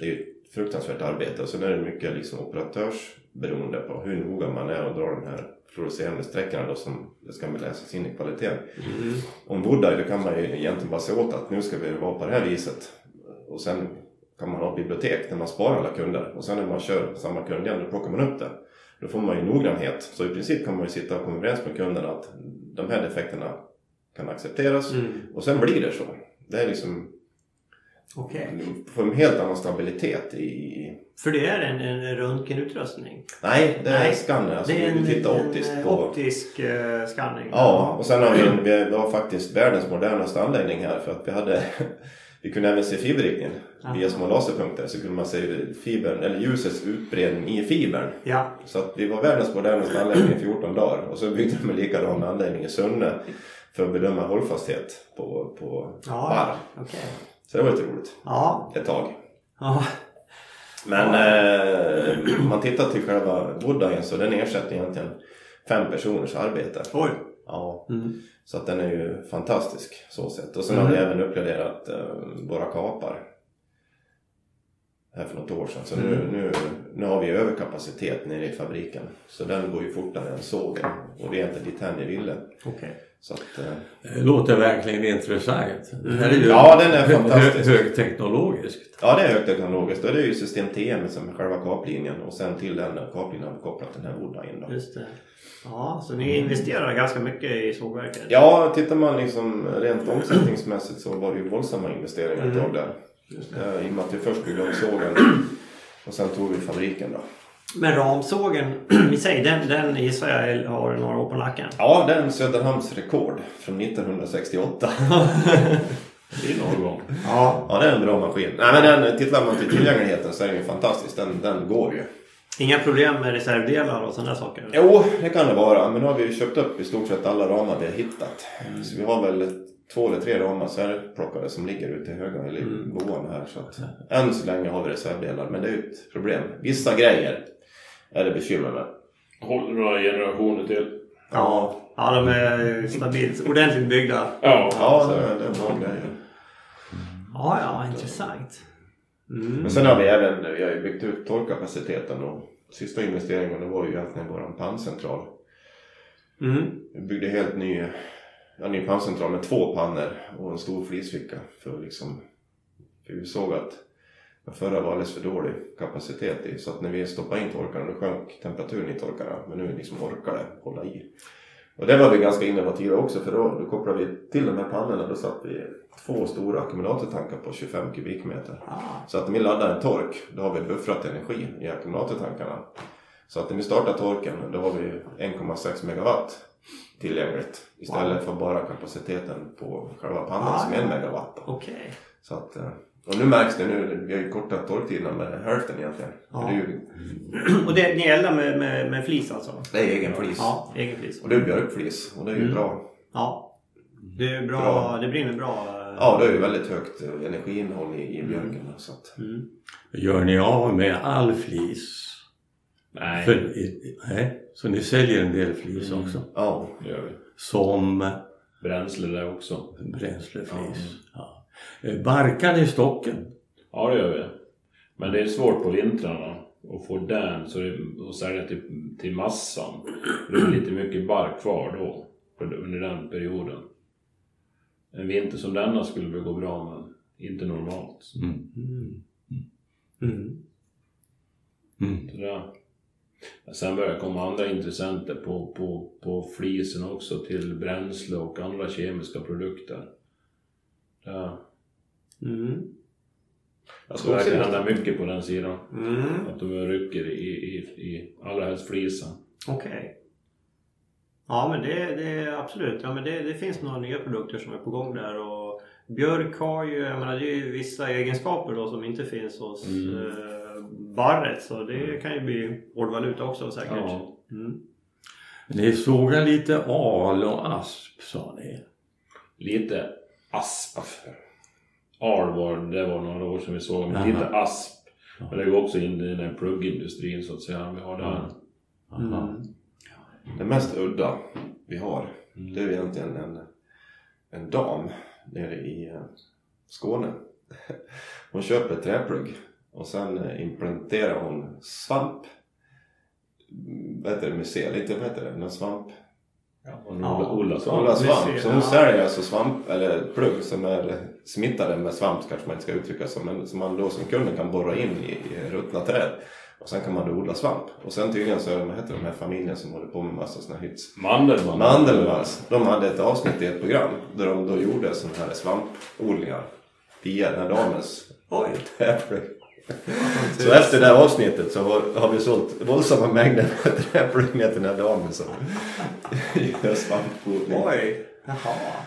det är ju ett fruktansvärt arbete. Och sen är det mycket liksom operatörs beroende på hur noga man är och drar de här fluorescerande sträckorna då som det ska läsas in i kvaliteten. Mm. Om Woodeye då kan man ju egentligen bara se åt att nu ska vi vara på det här viset. Och sen kan man ha bibliotek där man sparar alla kunder. Och sen när man kör samma kund igen, då plockar man upp det. Då får man ju noggrannhet. Så i princip kan man ju sitta och komma överens med kunderna att de här defekterna kan accepteras. Mm. Och sen blir det så. Det är liksom, Okej. får en helt annan stabilitet i... För det är en, en röntgenutrustning? Nej, det är Nej, skanner. Alltså, det är en, tittar en, optiskt eh, på... optisk uh, skanning? Ja, och sen har vi, en, vi har faktiskt världens modernaste anläggning här för att vi hade vi kunde även se fiberriktningen via små laserpunkter så kunde man se fibern, eller ljusets utbredning i fibern. Ja. Så att vi var världens modernaste anläggning i 14 dagar och så byggde de en likadan anläggning i Sunne för att bedöma hållfasthet på, på Ja, barr. okej. Så det var lite roligt. Ja. Ett tag. Ja. Men eh, om man tittar till själva Woodayen så den ersätter egentligen fem personers arbete. Oj. Ja. Mm. Så att den är ju fantastisk så sett. Och sen har vi även uppgraderat eh, våra kapar. Här för något år sedan. Så nu, nu, nu har vi överkapacitet nere i fabriken. Så den går ju fortare än sågen. Och det är inte dit vi ville. Okej. Så att, eh, Det låter verkligen intressant. Det här är ju Ja, den är fantastisk. hö- högteknologiskt. ja, det är högteknologiskt. Och det är ju system TM som är själva kaplinjen. Och sen till den kaplinjen har vi kopplat den här Woodayen då. Just det. Ja, så ni investerar ganska mycket i sågverket? Ja, tittar man liksom rent omsättningsmässigt så var det ju våldsamma investeringar ett tag där. I och med att vi först byggde om sågen och sen tog vi fabriken då. Men ramsågen i sig, den, den gissar jag har några år på nacken? Ja, det är en Söderhamns rekord från 1968. Det är någon gång. Ja. Ja, det är en bra maskin. Nej, men den, tittar man till tillgängligheten så är den ju fantastisk. Den, den går ju. Inga problem med reservdelar och sådana saker? Jo, det kan det vara. Men nu har vi ju köpt upp i stort sett alla ramar vi har hittat. Så vi har väl två eller tre ramar särplockade som ligger ute i höga eller boan här. Så att, än så länge har vi reservdelar. Men det är ju ett problem. Vissa grejer är det bekymmer med. Håller några generationer till. Ja. Ja, de är stabilt, ordentligt byggda. Ja. Ja, det, är- det är bra grejer. Ja, ja, intressant. Mm. Men sen har vi även vi har byggt ut torkkapaciteten och sista investeringen det var ju egentligen vår panncentral. Mm. Vi byggde helt ny, ja, ny panncentral med två pannor och en stor flisficka. För, liksom, för vi såg att den förra var alldeles för dålig kapacitet i. Så att när vi stoppade in torkarna då sjönk temperaturen i torkarna. Men nu liksom orkar det hålla i. Och det var vi ganska innovativa också för då, då kopplade vi till de här pannorna. Då satt vi två stora ackumulatortankar på 25 kubikmeter. Ah. Så att när vi laddar en tork, då har vi buffrat energi i ackumulatortankarna. Så att när vi startar torken, då har vi 1,6 megawatt tillgängligt. Istället för bara kapaciteten på själva pannan Ah, som är en megawatt. Okej. Så att, eh, och nu märks det nu, vi har ju kortat torktiderna med hälften egentligen. Ja. Det, är ju, Och det, ni eldar med, med, med flis alltså? det är egen flis. Ja, egen flis. Och det är björkflis och det är ju Mm. bra. Ja. Det är bra, Bra. det brinner bra. Ja, det är ju väldigt högt eh, energiinnehåll i, i björken. Så att, Mm. Gör ni av med all flis? Nej, För, nej. Så ni säljer en del flis också? ja. det gör vi. Som Bränsle där också. bränsleflis? Ja. Eh, Barkar ni stocken? Ja, det gör vi. Men det är svårt på vintrarna att få den så det, och sälja till, till massan. Det är lite mycket bark kvar då, under den perioden. En vinter som denna skulle väl gå bra, men inte normalt. Mm. Mm. Mm. Sen börjar det komma andra intressenter på, på, på flisen också till bränsle och andra kemiska produkter. Det, Mm. Jag så verkar skogsindustrin- hända mycket på den sidan. Mm. Att de rycker i, i, i allra helst flisen. Okej. Ja men det, det absolut. Ja, men det, det finns några nya produkter som är på gång där. Och björk har ju, jag menar, det är ju vissa egenskaper då som inte finns hos Mm. eh, barret. Så det kan ju bli hårdvaluta också säkert. Ja. Mm. Ni sågar lite al och asp sa ni. Lite asp. Al var, det var några år sedan vi såg, men Aha. lite asp. Men det går också in i den pluggindustrin så att säga. Vi har där. Aha. Mm. Det mest udda vi har, Mm. det är egentligen en, en dam nere i eh, Skåne. Hon köper träplugg och sen eh, implementerar hon svamp vad heter det, museum, lite vad heter det, någon svamp. Ja, Ja. odlar, svamp. Odlar svamp. Så hon säljer alltså svamp, eller plugg som är smittade med svamp kanske man inte ska uttrycka som, men som man då som kunden kan borra in i, i ruttna träd. Och sen kan man då odla svamp. Och sen tydligen så, vad heter de här familjen som håller på med massa såna här hits? Mandelmann. Mandelmanns. De hade ett avsnitt i ett program där de då gjorde sådana här svampodlingar via den här damens Oj. träplugg. Så efter det här avsnittet så har, har vi sålt våldsamma mängder med träpluggar till den här damen som gör svampodling. Oj. Jaha.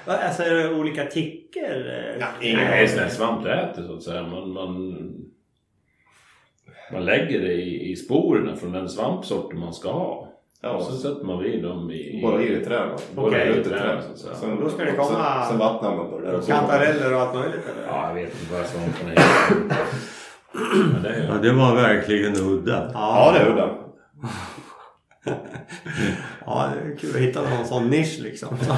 Va, Alltså är det olika ticker? Ja, Nej, sån här svampläte så att säga. Man, man, man lägger det i, i sporerna från den svampsorten man ska ha. Ja, Och så sätter man vid dem i... Bara i det träd. Bara Okej. i ett träd så att säga. Sen, Då ska det komma- Sen, sen vattnar man på det där. och Kantareller och allt möjligt eller? Ja, jag vet inte vad svamparna heter. Men det Ja, är det var verkligen udda. Ja, det är udda. Ja, det är kul att hitta någon sån nisch liksom. Ja,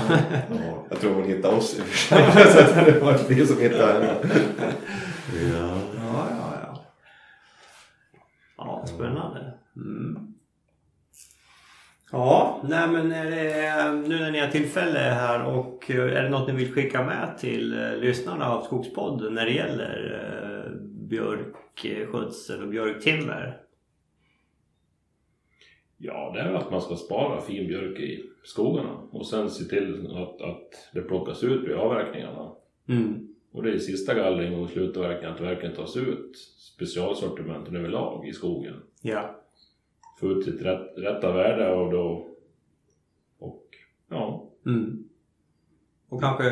jag tror hon hittade oss i och för sig. Så det var vi som hittade henne. Ja. Ja, ja, ja. Ja, spännande. Mm. Ja, nej men är det, nu när ni har tillfälle här och eh, är det något ni vill skicka med till eh, lyssnarna av Skogspodden när det gäller eh, björkskötsel och björktimmer? Ja, det är att man ska spara fin björk i skogarna och sen se till att, att det plockas ut vid avverkningarna. Mm. Och det är sista gallring och slutavverkning att det verkligen tas ut specialsortimenten överlag i skogen. Ja. Få ut sitt rätt, rätta värde och då... Och ja, Mm. Och kanske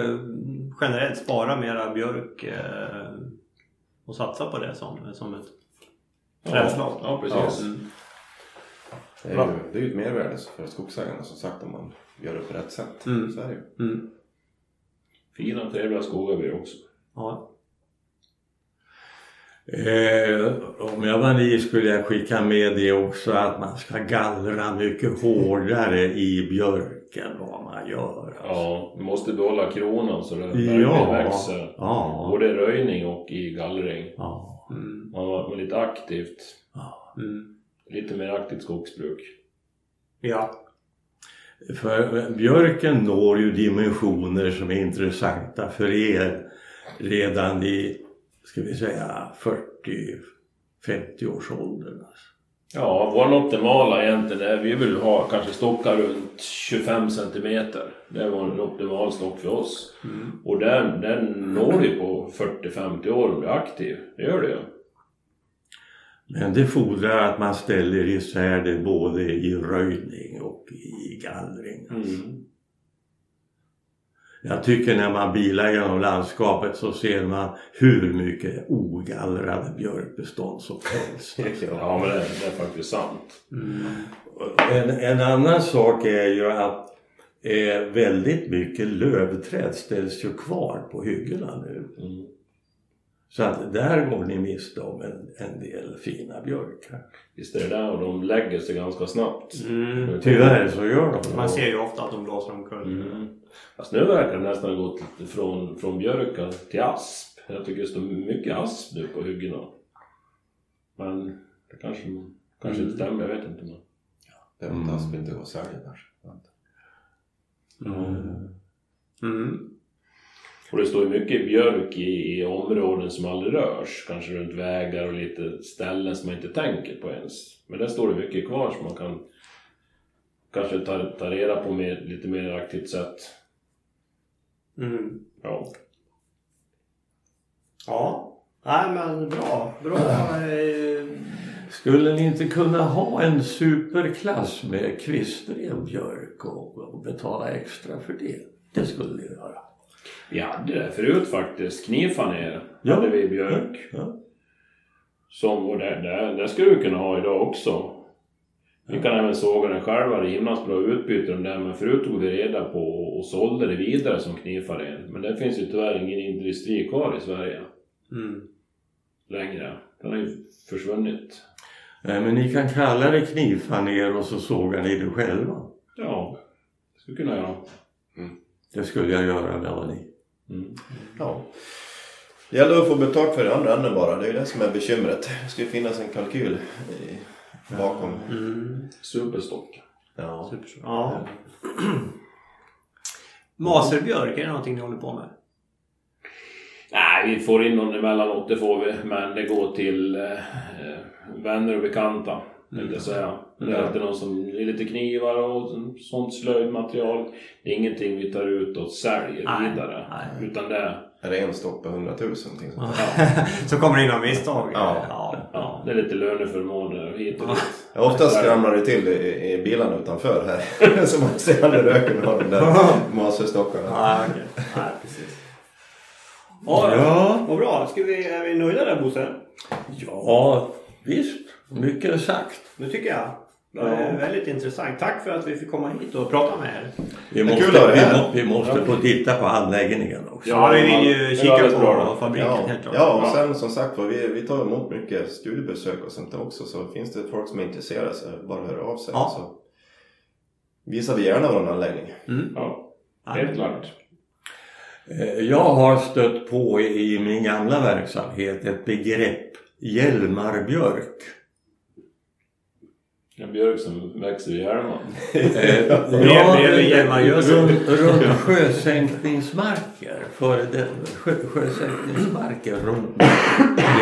generellt spara mera björk eh, och satsa på det som, som ett trädslag. Ja, ja precis. Mm. Det är ju, det är ju ett mervärde för skogsägarna som sagt om man gör det på rätt sätt. Mm. Så är det ju. Mm. Fina trevliga skogar blir det också. Ja. Eh, om jag var ni skulle jag skicka med det också att man ska gallra mycket hårdare i björken vad man gör. Alltså. Ja, vi måste behålla kronan så verkligen Ja. växer. Ja. Både röjning och i gallring. ja. Mm. Man var lite aktivt. Mm. Lite mer aktivt skogsbruk. Ja. För björken når ju dimensioner som är intressanta för er redan i, ska vi säga, 40-50 års åldern. Alltså. Ja, vår optimala egentligen är vi vill ha kanske stockar runt 25 centimeter. Det är vår optimal stock för oss. Mm. Och den, den når vi på 40-50 år och blir aktiv. Det gör det ju. Men det fordrar att man ställer isär det både i röjning och i gallring. Mm. Jag tycker när man bilar genom landskapet så ser man hur mycket ogallrade björkbestånd som helst. Ja, men det, det är faktiskt sant. Mm. En, en annan sak är ju att eh, väldigt mycket lövträd ställs ju kvar på hyggena nu. Mm. Så att där går ni miste om en, en del fina björkar. Visst är det där och de lägger sig ganska snabbt. Mm. Tyvärr så gör de det. Man ser ju ofta att de blåser omkull. Mm. Fast nu verkar det nästan ha gått från, från björkar till asp. Jag tycker det står mycket asp nu på hyggena. Men det kanske, kanske inte stämmer, jag vet inte. Men... Det är asp inte går att sälja kanske. Mm. Mm. Och det står ju mycket björk i, i områden som aldrig rörs. Kanske runt vägar och lite ställen som man inte tänker på ens. Men där står det mycket kvar som man kan kanske ta, ta reda på med lite mer aktivt sätt. Mm. Ja. Ja. Nej men bra. Bra. Skulle ni inte kunna ha en superklass med kvistren björk och, och betala extra för det? Det skulle ni göra. Vi hade det förut faktiskt. Knivfaner Ja. hade vi björk. Ja. Som, och det, det, det skulle vi kunna ha idag också. Vi kan även såga den själva, himla bra utbyte den där, men förut tog vi reda på och, och sålde det vidare som knivfaren. Men det finns ju tyvärr ingen industri kvar i Sverige mm. längre. Den har ju försvunnit. Nej, men ni kan kalla det knivfaner och så sågar ni det själva. Ja, det skulle kunna göra. Det skulle jag göra med ni. Mm. Ja. Det gäller att få betalt för det andra änden bara. Det är ju det som är bekymret. Det ska ju finnas en kalkyl i bakom. Superstock. Ja. Super. Ja. Maserbjörk, är det någonting ni håller på med? Nej, vi får in någon emellanåt, det får vi. Men det går till eh, eh, vänner och bekanta. Mm. Jag säga. Det är alltid någon som är lite knivar och sånt slöjdmaterial. Det är ingenting vi tar ut och säljer Nej, vidare. nej. Utan det är, Är det en stock på 100 000? någonting sånt? Så kommer det in av misstag? Ja. ja. ja, det är lite löneförmåner hit och dit. Ja, oftast skramlar det till i, i bilarna utanför här. Så man ser aldrig röken av de där maserstockarna. Ja. Nej, precis. Ja, Vad bra. Ska vi, är vi nöjda där Bosse? ja visst. Mycket sagt. Det tycker jag. Det var Ja. väldigt intressant. Tack för att vi fick komma hit och prata med er. Vi är måste, kul vi, må, vi måste få titta på anläggningen också. Ja, vi vill ju kika på bra fabriken Ja, helt klart. ja, och sen som sagt vi, vi tar emot mycket studiebesök och sånt också. Så finns det folk som är intresserade så bara hör av sig. Ja. Så visar vi gärna vår anläggning. Mm. Ja, helt klart. Eh, Jag har stött på i min gamla verksamhet ett begrepp Hjälmarbjörk. En björk som växer i bredvid Hjälmargösen. runt, runt sjösänkningsmarker. Före den, sjö, sjösänkningsmarker runt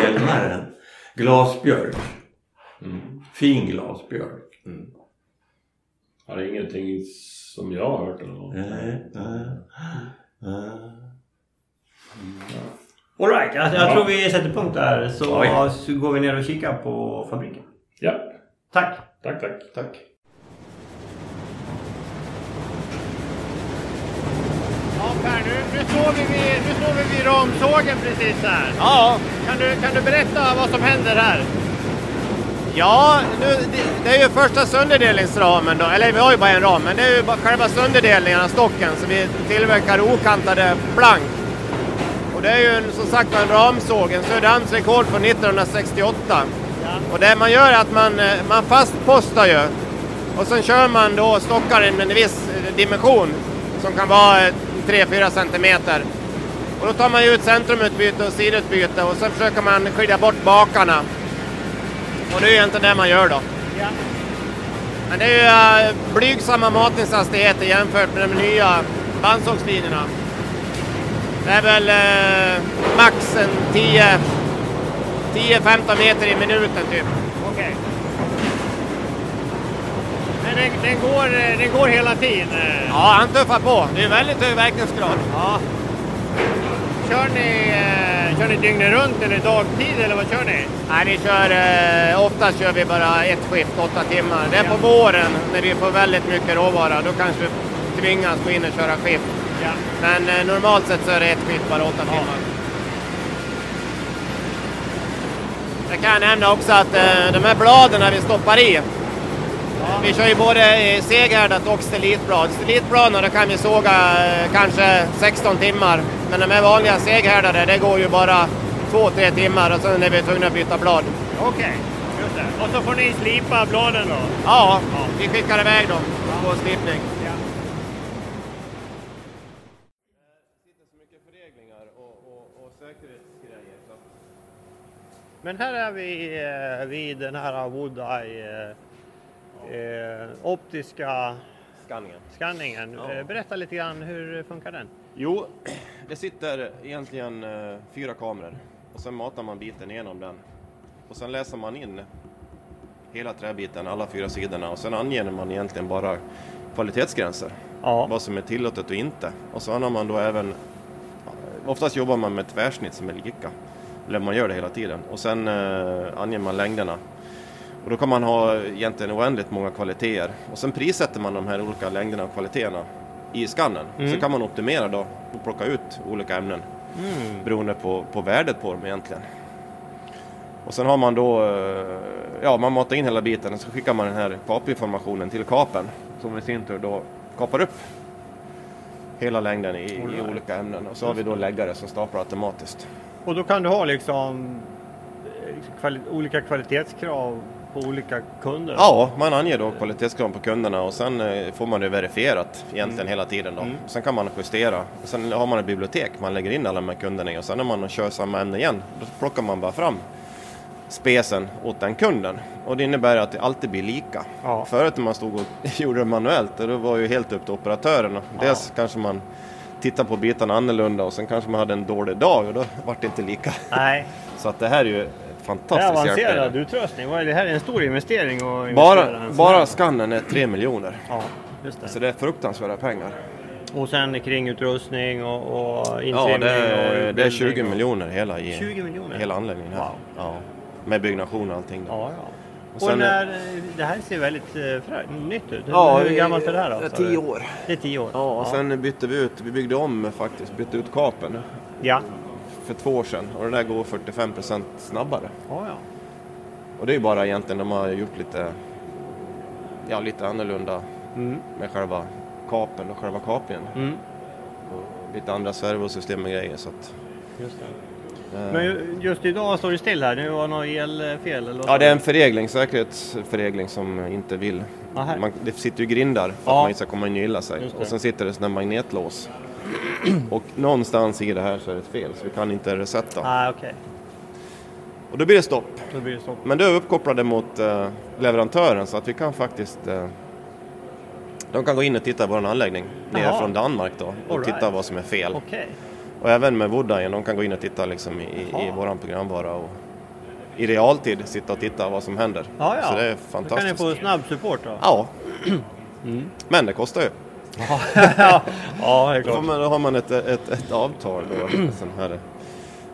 Hjälmaren. Glasbjörk. Mm. Fin glasbjörk. Har ingenting som jag har hört eller något. Nej, nej, nej. All right, jag, jag tror vi sätter punkt där så, Oj. så går vi ner och kikar på fabriken. Ja, Tack! Tack tack. Tack. Ja Per, nu, nu, står vi vid, nu står vi vid ramsågen precis här. Ja, Kan du, kan du berätta vad som händer här? ja nu, det, det är ju första sönderdelningsramen då, eller vi har ju bara en ram, men det är ju bara själva sönderdelningen av stocken så vi tillverkar okantade plank. Och det är ju en, som sagt en ramsåg, en Söderhamns rekord från 1968. Och det man gör är att man, eh, man fastpostar ju och sen kör man då stockar med en viss eh, dimension som kan vara 3-4 centimeter. Och då tar man ut centrumutbyte och sidutbyte och sen försöker man skilja bort bakarna. Och det är ju egentligen det man gör då. Ja. Men det är ju blygsamma matningshastigheter jämfört med de nya bandsågslinjerna. Det är väl uh, max en 10 10-15 meter i minuten typ. Okej. Men den, den, går, eh, den går hela tiden? eh. Ja, han tuffar på. Det är väldigt hög verkningsgrad. Ja. Kör ni, eh, kör ni dygnet runt eller dagtid eller vad kör ni? Nej, vi kör, oftast kör vi bara ett skift, åtta timmar. Det är på våren när vi får väldigt mycket råvara. Då kanske vi tvingas gå in och köra skift. Ja. Men normalt sett så är det ett skift bara åtta timmar. Jag kan nämna också att eh, de här bladen vi stoppar i. Vi kör ju både seghärdat och stelitblad. Stelitbladen kan vi såga eh, kanske 16 timmar. Men de här vanliga seghärdade det går ju bara 2-3 timmar och sen är vi tvungna att byta blad. Okej, just det. Och så får ni slipa bladen då? Ja, vi skickar iväg dem på slipning. Ja. Men här är vi eh, vid den här Woodeye eh, eh, optiska Skanningen. skanningen. Ja. Eh, Berätta lite grann, hur funkar den? Jo, det sitter egentligen eh, fyra kameror och sen matar man biten igenom den. Och sen läser man in hela träbiten, alla fyra sidorna och sen anger man egentligen bara kvalitetsgränser. Ja. Vad som är tillåtet och inte. Och så har man då även, oftast jobbar man med tvärsnitt som är lika. Eller man gör det hela tiden. Och sen eh, anger man längderna. Och då kan man ha egentligen oändligt många kvaliteter. Och sen prissätter man de här olika längderna och kvaliteterna i skannen. Så kan man optimera då och plocka ut olika ämnen beroende på, på värdet på dem egentligen. Och sen har man då, eh, ja man matar in hela biten och så skickar man den här kapinformationen till kapen som i sin tur då kapar upp hela längden i, i olika ämnen. Och så har vi då läggare som staplar automatiskt. Och då kan du ha liksom eh, kvali olika kvalitetskrav på olika kunder? Ja, man anger då kvalitetskrav på kunderna och sen eh, får man det verifierat egentligen hela tiden då. Sen kan man justera. Och sen har man ett bibliotek man lägger in alla de här kunderna i och sen när man kör samma ämne igen, då plockar man bara fram spesen åt den kunden. Och det innebär att det alltid blir lika. Ja. Förut när man stod och gjorde det manuellt, då var det ju helt upp till operatören. Dels kanske man tittar på bitarna annorlunda och sen kanske man hade en dålig dag och då var det inte lika. Nej, Så att det här är ju ett det är fantastiskt avancerad hjälpmedel. utrustning. Det här är en stor investering. att Bara, bara skannen är 3 miljoner. Ja, just det. Så det är fruktansvärda pengar. Och sen kringutrustning och, och Ja, det är, det är utbildning 20 och- miljoner hela, i, 20 miljoner? hela anläggningen här. Wow. Ja, med byggnation och allting. Då. Ja, ja. Och när, det här ser väldigt eh, nytt ut. Ja, Hur gammalt är det här då? det är sa du? 10 år. Det är 10 år? Ja, och sen bytte vi ut, vi byggde om faktiskt, bytte ut kapen Ja. för två år sedan och det där går 45% snabbare. Ja, ja. Och det är bara egentligen de har gjort lite, ja lite annorlunda Mm. med själva kapen och själva kapningen. Mm. Och lite andra servosystem och grejer så att, Just det. Men ju- just idag står det still här. Det var något elfel eller Ja, det är en förregling, säkerhetsförregling som inte vill. Här. Man, det sitter ju grindar för Ja. att man inte ska komma in och gilla sig. Och sen sitter det sådana magnetlås. och någonstans i det här så är det ett fel så vi kan inte resetta. Ah, okej. Och då blir det stopp. Då blir det stopp. Men då är vi uppkopplade mot eh, leverantören så att vi kan faktiskt eh, de kan gå in och titta på vår anläggning nere från Danmark då och All titta right. vad som är fel. Okej. Och även med Woodagen, de kan gå in och titta liksom i, i, våran programvara och i realtid sitta och titta vad som händer. Ja, ja. Så det är Då kan ni fantastiskt. få snabb support då? Ja. Men det kostar ju. ja, det är Då klart. man, då har man ett, ett, ett avtal då, ett sånt här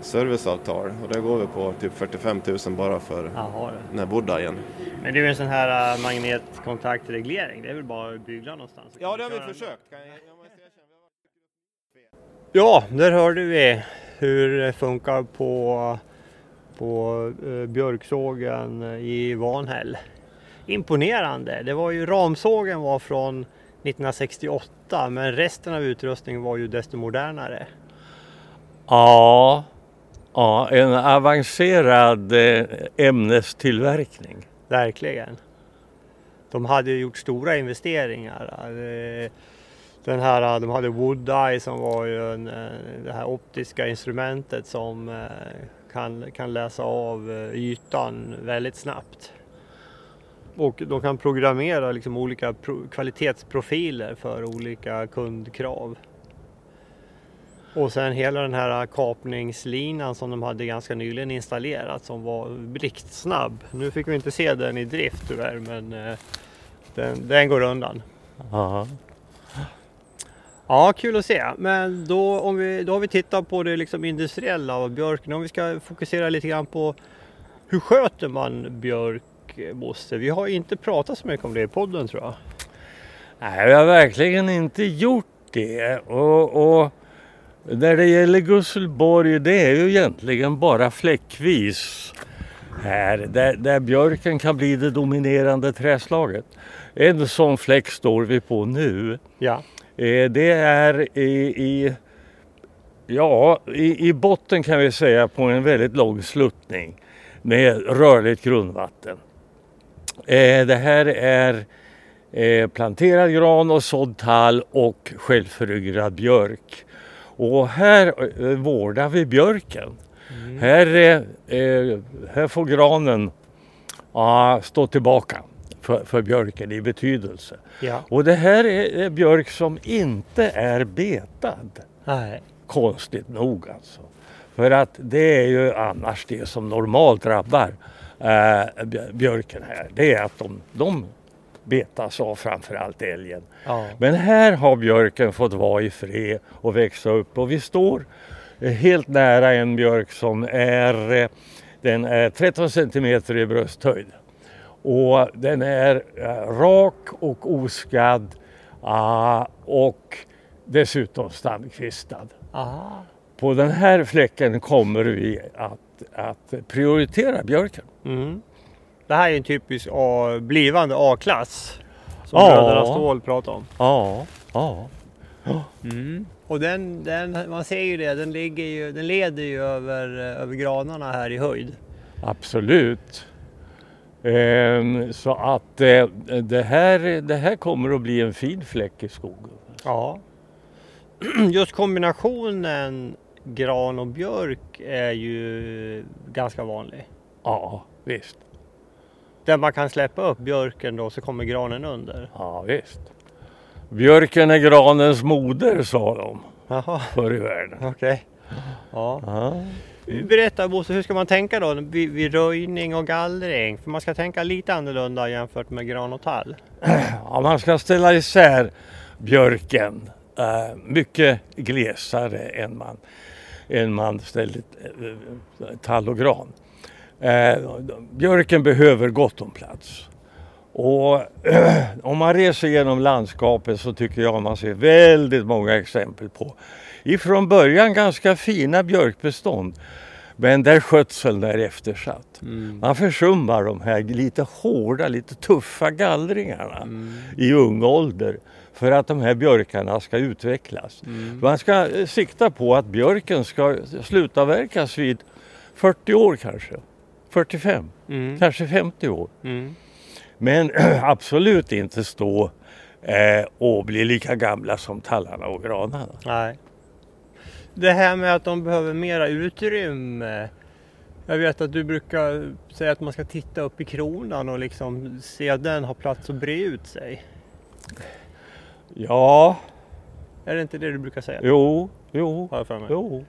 serviceavtal. Och det går vi på typ 45 000 bara för Jaha, den här. Men det är ju en sån här äh, magnetkontaktreglering. Det är väl bara att bygla någonstans? Ja, det har vi försökt. Ja, där hörde vi hur det funkar på, på eh, björksågen i Vanhäll. Imponerande. Det var ju ramsågen var från 1968 men resten av utrustningen var ju desto modernare. Ja, ja en avancerad eh, ämnestillverkning. Verkligen. De hade ju gjort stora investeringar. Den här, de hade Wood Eye som var ju en, eh, det här optiska instrumentet som eh, kan, kan läsa av eh, ytan väldigt snabbt. Och de kan programmera liksom olika pro- kvalitetsprofiler för olika kundkrav. Och sen hela den här kapningslinan som de hade ganska nyligen installerat som var blixtsnabb. Nu fick vi inte se den i drift tyvärr men den, den går undan. Aha. Ja, kul att se. Men då, om vi, då har vi tittat på det liksom industriella av björken. Om vi ska fokusera lite grann på hur sköter man björk, Bosse? Vi har inte pratat så mycket om det i podden tror jag. Nej, vi har verkligen inte gjort det. Och, och när det gäller Gusselborg, det är ju egentligen bara fläckvis här där, där björken kan bli det dominerande träslaget. En sån fläck står vi på nu. Ja, Det är i, i, ja, i, i botten kan vi säga på en väldigt lång sluttning med rörligt grundvatten. Eh, Det här är eh, planterad gran och sådd tall och självföryngrad björk. Och här eh, vårdar vi björken. Här, eh, eh, här får granen ja, stå tillbaka för, för björken i betydelse. ja. Och det här är björk som inte är betad. Nej. Konstigt nog alltså. För att det är ju annars det som normalt drabbar eh, bj- björken här. Det är att de, de betas av framförallt älgen. Ja. Men här har björken fått vara i fred och växa upp och vi står helt nära en björk som är, eh, den är 13 centimeter i brösthöjd. Och den är eh, rak och oskadd ah, och dessutom standkvistad. Aha. På den här fläcken kommer vi att, att prioritera björken. Mm. Det här är en typisk A, blivande A-klass. Som Ja. bröderna Ståhl pratar om. Ja, ja. Och den, den, man ser ju det, den, ligger ju, den leder ju över, eh, över granarna här i höjd. Absolut. Ehm, så att eh, det, här, det här kommer att bli en fin fläck i skogen. Ja. Just kombinationen gran och björk är ju ganska vanlig. Ja, visst. Där man kan släppa upp björken då så kommer granen under. Ja, visst. Björken är granens moder sa de Jaha, förr i världen. okej. Ja. Ja. Berätta Bosse, hur ska man tänka då vid, vid röjning och gallring? För man ska tänka lite annorlunda jämfört med gran och tall. Ja, man ska ställa isär björken eh, mycket glesare än man, än man ställer eh, tall och gran. Eh, björken behöver gott om plats. Och om man reser genom landskapet så tycker jag man ser väldigt många exempel på ifrån början ganska fina björkbestånd men där skötseln är eftersatt. Man försummar de här lite hårda, lite tuffa gallringarna i ung ålder för att de här björkarna ska utvecklas. Man ska eh, sikta på att björken ska slutavverkas vid 40 år kanske, 45, Mm. kanske 50 år. Mm. Men absolut inte stå eh, och bli lika gamla som tallarna och granarna. Nej. Det här med att de behöver mera utrymme. Jag vet att du brukar säga att man ska titta upp i kronan och liksom se att den har plats att bre ut sig. Ja, Är det inte det du brukar säga? jo, jo, Har jag för mig. jo.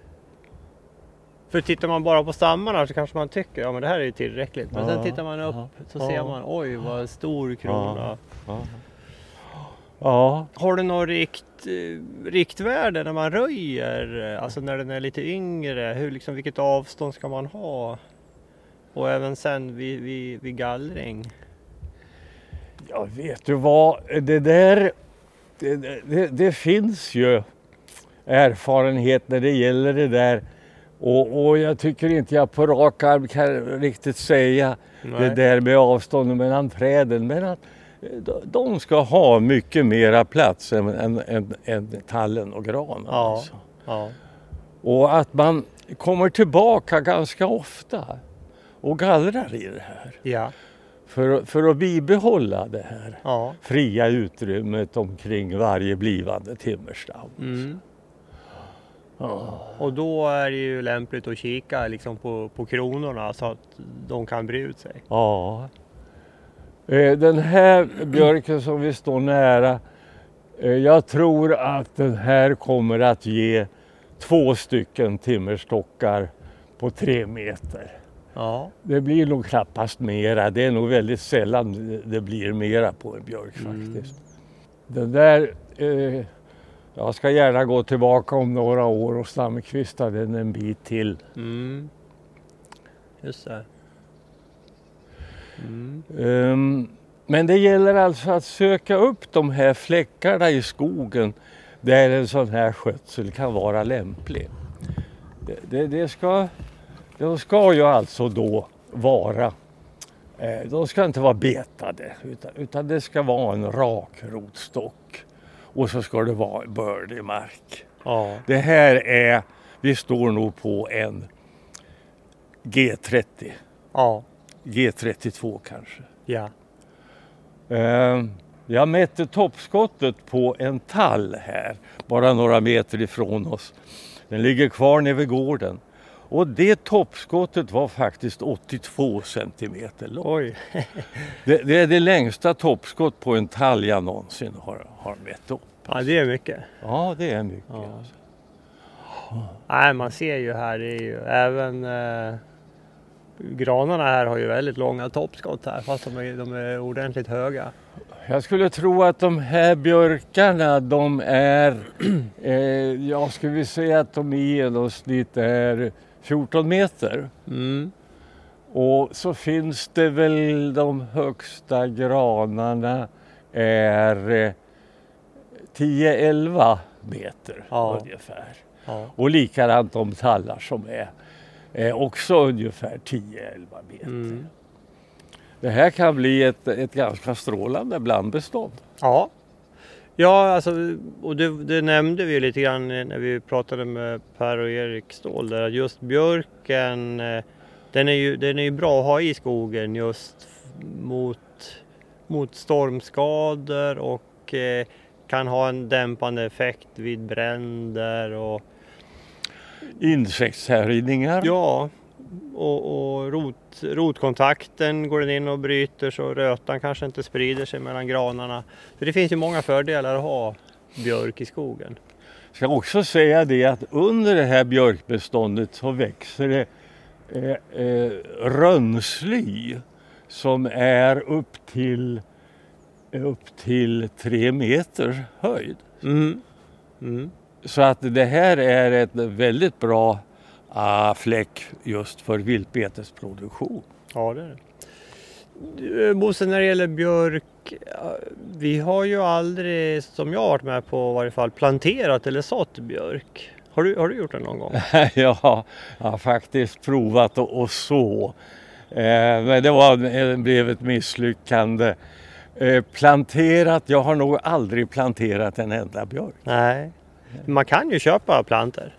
För tittar man bara på stammarna så kanske man tycker ja men det här är ju tillräckligt. Men Ja, sen tittar man upp ja, så ja. ser man oj vad stor krona. Ja. Har du något rikt, eh, riktvärde när man röjer? Alltså när den är lite yngre? Hur, liksom, vilket avstånd ska man ha? Och även sen vid, vid, vid gallring? Ja, vet du vad, det där, det, det, det finns ju erfarenhet när det gäller det där. Och, och jag tycker inte jag på rak arm kan riktigt säga det Nej. där med avståndet mellan träden. Men att de- ska ha mycket mera plats än, än, än, än tallen och granen. Ja. Alltså. Ja. Och att man kommer tillbaka ganska ofta och gallrar i det här. Ja. För, för att bibehålla det här ja. fria utrymmet omkring varje blivande timmerstam. Mm. Ja. Och då är det ju lämpligt att kika liksom på, på kronorna så att de kan bre ut sig. ja. Eh, Den här björken som vi står nära, eh, jag tror att den här kommer att ge två stycken timmerstockar på tre meter. Ja. Det blir nog knappast mera. Det är nog väldigt sällan det- blir mera på en björk Mm. faktiskt. Den där, eh, jag ska gärna gå tillbaka om några år och stamkvista den en bit till. Mm. Just det. Mm. Ehm, men det gäller alltså att söka upp de här fläckarna i skogen där en sån här skötsel kan vara lämplig. Det, det, det ska, de ska ju alltså då vara, eh, de ska inte vara betade utan, utan det ska vara en rak rotstock. Och så ska det vara bördig mark. Ja. Det här är, vi står nog på en G30, Ja. G32 kanske. Ja. Eh, Jag mätte toppskottet på en tall här, bara några meter ifrån oss. Den ligger kvar nere vid gården. Och det toppskottet var faktiskt 82 centimeter långt. Oj. Det, det är det längsta toppskott på en tall jag någonsin har, har mätt upp. Ja, det är mycket. Ja, det är mycket. Ja. Alltså. Nej, man ser ju här, det är ju även eh, granarna här har ju väldigt långa toppskott här fast de är, de är ordentligt höga. Jag skulle tro att de här björkarna de är, eh, jag skulle säga att de i genomsnitt är 14 meter. Mm. Och så finns det väl de högsta granarna är eh, 10-11 meter Ja. ungefär. Ja. Och likadant de tallar som är eh, också ungefär 10-11 meter. Mm. Det här kan bli ett, ett ganska strålande blandbestånd. Ja. Ja, alltså, och det, det nämnde vi lite grann när vi pratade med Per och Erik Ståhl där att just björken eh, den är, ju, den är ju bra att ha i skogen just mot, mot stormskador och eh, kan ha en dämpande effekt vid bränder och Insektshärjningar. ja, och, och rot, rotkontakten går den in och bryter så rötan kanske inte sprider sig mellan granarna. Så det finns ju många fördelar att ha björk i skogen. Jag ska också säga det att under det här björkbeståndet så växer det eh, eh, rönnsly som är upp till, upp till tre meter höjd. Mm. Mm. Så att det här är ett väldigt bra uh, fläck just för viltbetesproduktion. Ja, det är det. Du, Bosse, när det gäller björk, vi har ju aldrig, som jag har varit med på i varje fall, planterat eller sått björk. Har du, har du gjort det någon gång? ja, jag har faktiskt provat och så. Eh, men det var, det blev ett misslyckande. Eh, planterat, jag har nog aldrig planterat en enda björk. Nej, man kan ju köpa planter.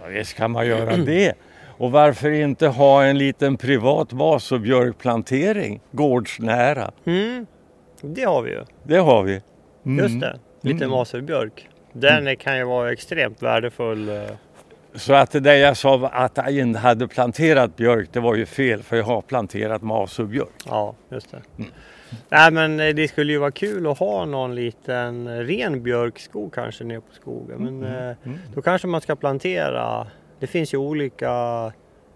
Ja, visst kan man göra det. Och varför inte ha en liten privat vas och björkplantering gårdsnära? Mm. Det har vi ju. Det har vi. Mm. Just det, lite Mm. maserbjörk. Den kan ju vara extremt värdefull. eh. Så att det där jag sa att jag inte hade planterat björk, det var ju fel för jag har planterat masurbjörk. Ja, just det. Nej men eh, det skulle ju vara kul att ha någon liten ren björkskog kanske nere på skogen. Men eh, då kanske man ska plantera. Det finns ju olika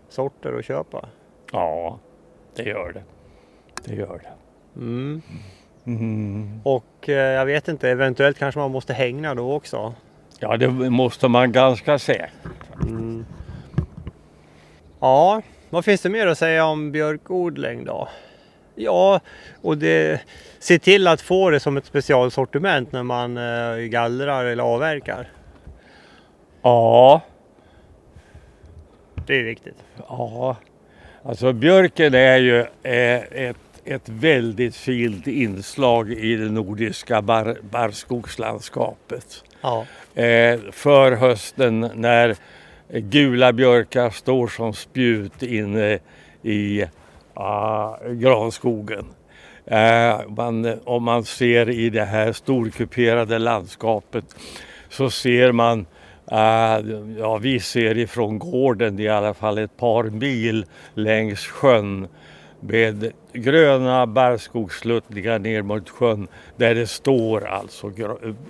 sorter att köpa. Ja, det gör det. Det gör det. Mm. Mm. Och eh, jag vet inte, eventuellt kanske man måste hängna då också. Ja, det måste man ganska säkert. Mm. Ja, vad finns det mer att säga om björkodling då? Ja, och det, se till att få det som ett specialsortiment när man eh, gallrar eller avverkar. Ja, Det är viktigt. ja. Alltså björken är ju ett, ett väldigt fint inslag i det nordiska bar, barrskogslandskapet. Ja. eh, för hösten när gula björkar står som spjut inne i ah, granskogen. Eh, man, om man ser i det här storkuperade landskapet så ser man, eh, ja vi ser ifrån gården i alla fall ett par mil längs sjön med gröna barrskogssluttningar ner mot sjön där det står alltså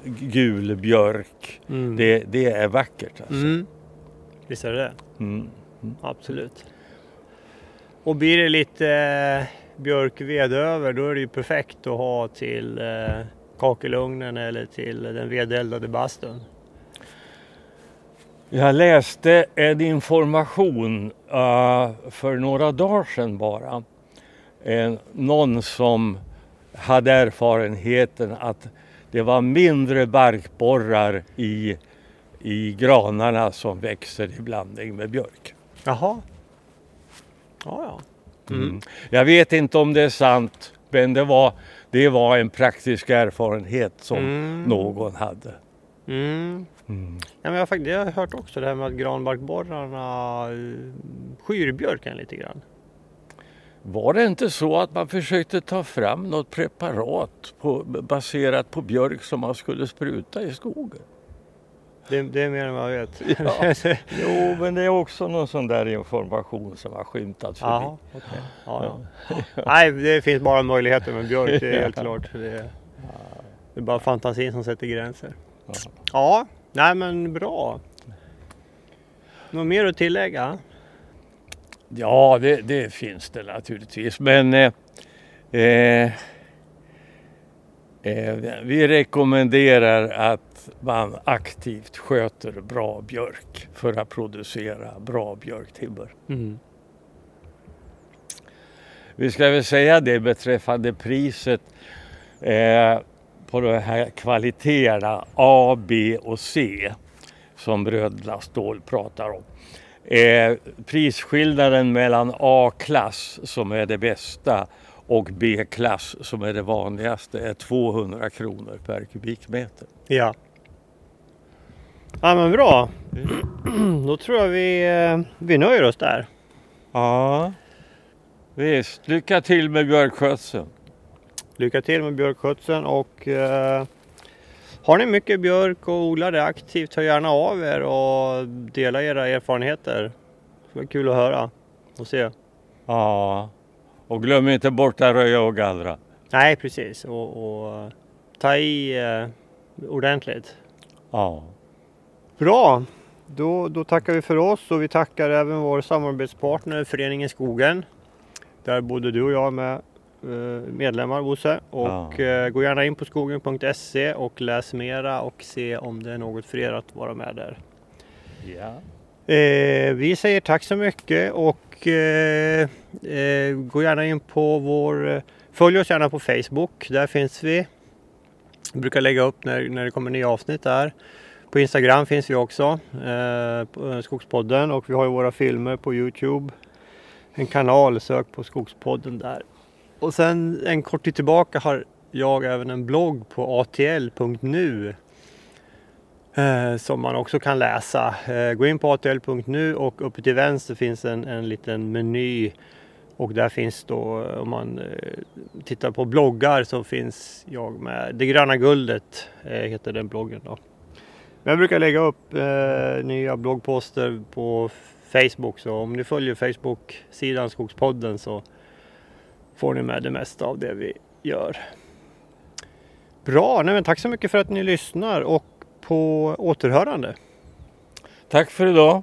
gul björk. Mm. Det, det är vackert alltså. Mm. Visst är det det? Mm. Absolut. Och blir det lite eh, björkved över då är det ju perfekt att ha till eh, kakelugnen eller till den vedeldade bastun. Jag läste en information eh, för några dagar sedan bara. Eh, någon som hade erfarenheten att det var mindre barkborrar i, i granarna som växer i blandning med björk. Jaha. Ja, ja. Mm. Jag vet inte om det är sant men det var, det var en praktisk erfarenhet som Mm. någon hade. Mm. Mm. Ja, men jag, har jag har hört också det här med att granbarkborrarna eh, skyr björken lite grann. Var det inte så att man försökte ta fram något preparat på, baserat på björk som man skulle spruta i skogen? Det, det är mer än jag vet. Ja. Jo, men det är också någon sån där information som har skymtat förbi. Jaha, okej. Ja, ja. Nej, det finns bara möjligheter med björk, det är helt klart. Det är, det är bara fantasin som sätter gränser. Ja. Ja, nej men bra. Något mer att tillägga? Ja, det, det finns det naturligtvis. Men eh, eh, eh, vi rekommenderar att man aktivt sköter bra björk för att producera bra björktimmer. Vi ska väl säga det beträffande priset eh, på de här kvaliteterna A, B och C som Bröderna Ståhl pratar om. Eh, prisskillnaden mellan A-klass som är det bästa och B-klass som är det vanligaste är 200 kronor per kubikmeter. Ja. Ja men bra. Då tror jag vi, eh, vi nöjer oss där. Ja, visst. Lycka till med björkskötseln. Lycka till med björkskötseln och eh, har ni mycket björk och odlar det aktivt, hör gärna av er och dela era erfarenheter. Det var kul att höra. att se. Ja, och glöm inte bort att röja och gallra. Nej, precis. Och, och ta i eh, ordentligt. Ja. Bra! Då, då tackar vi för oss och vi tackar även vår samarbetspartner Föreningen Skogen. Där både du och jag är med eh, medlemmar Bosse. Och Ja. eh, gå gärna in på skogen.se och läs mera och se om det är något för er att vara med där. ja. Eh, vi säger tack så mycket och eh, eh, gå gärna in på vår... eh, Följ oss gärna på Facebook, där finns vi. Vi brukar lägga upp när, när det kommer nya avsnitt där. På Instagram finns vi också, eh, eh, Skogspodden och vi har ju våra filmer på Youtube. En kanal, sök på Skogspodden där. Och sen en kort tid tillbaka har jag även en blogg på atl.nu eh, som man också kan läsa. Eh, gå in på atl.nu och uppe till vänster finns en, en liten meny och där finns då, om man eh, tittar på bloggar så finns jag med. Det gröna guldet eh, heter den bloggen då. Men jag brukar lägga upp eh, nya bloggposter på Facebook så om ni följer Facebook-sidan Skogspodden så får ni med det mesta av det vi gör. Bra, nej men tack så mycket för att ni lyssnar och på återhörande. Tack för idag.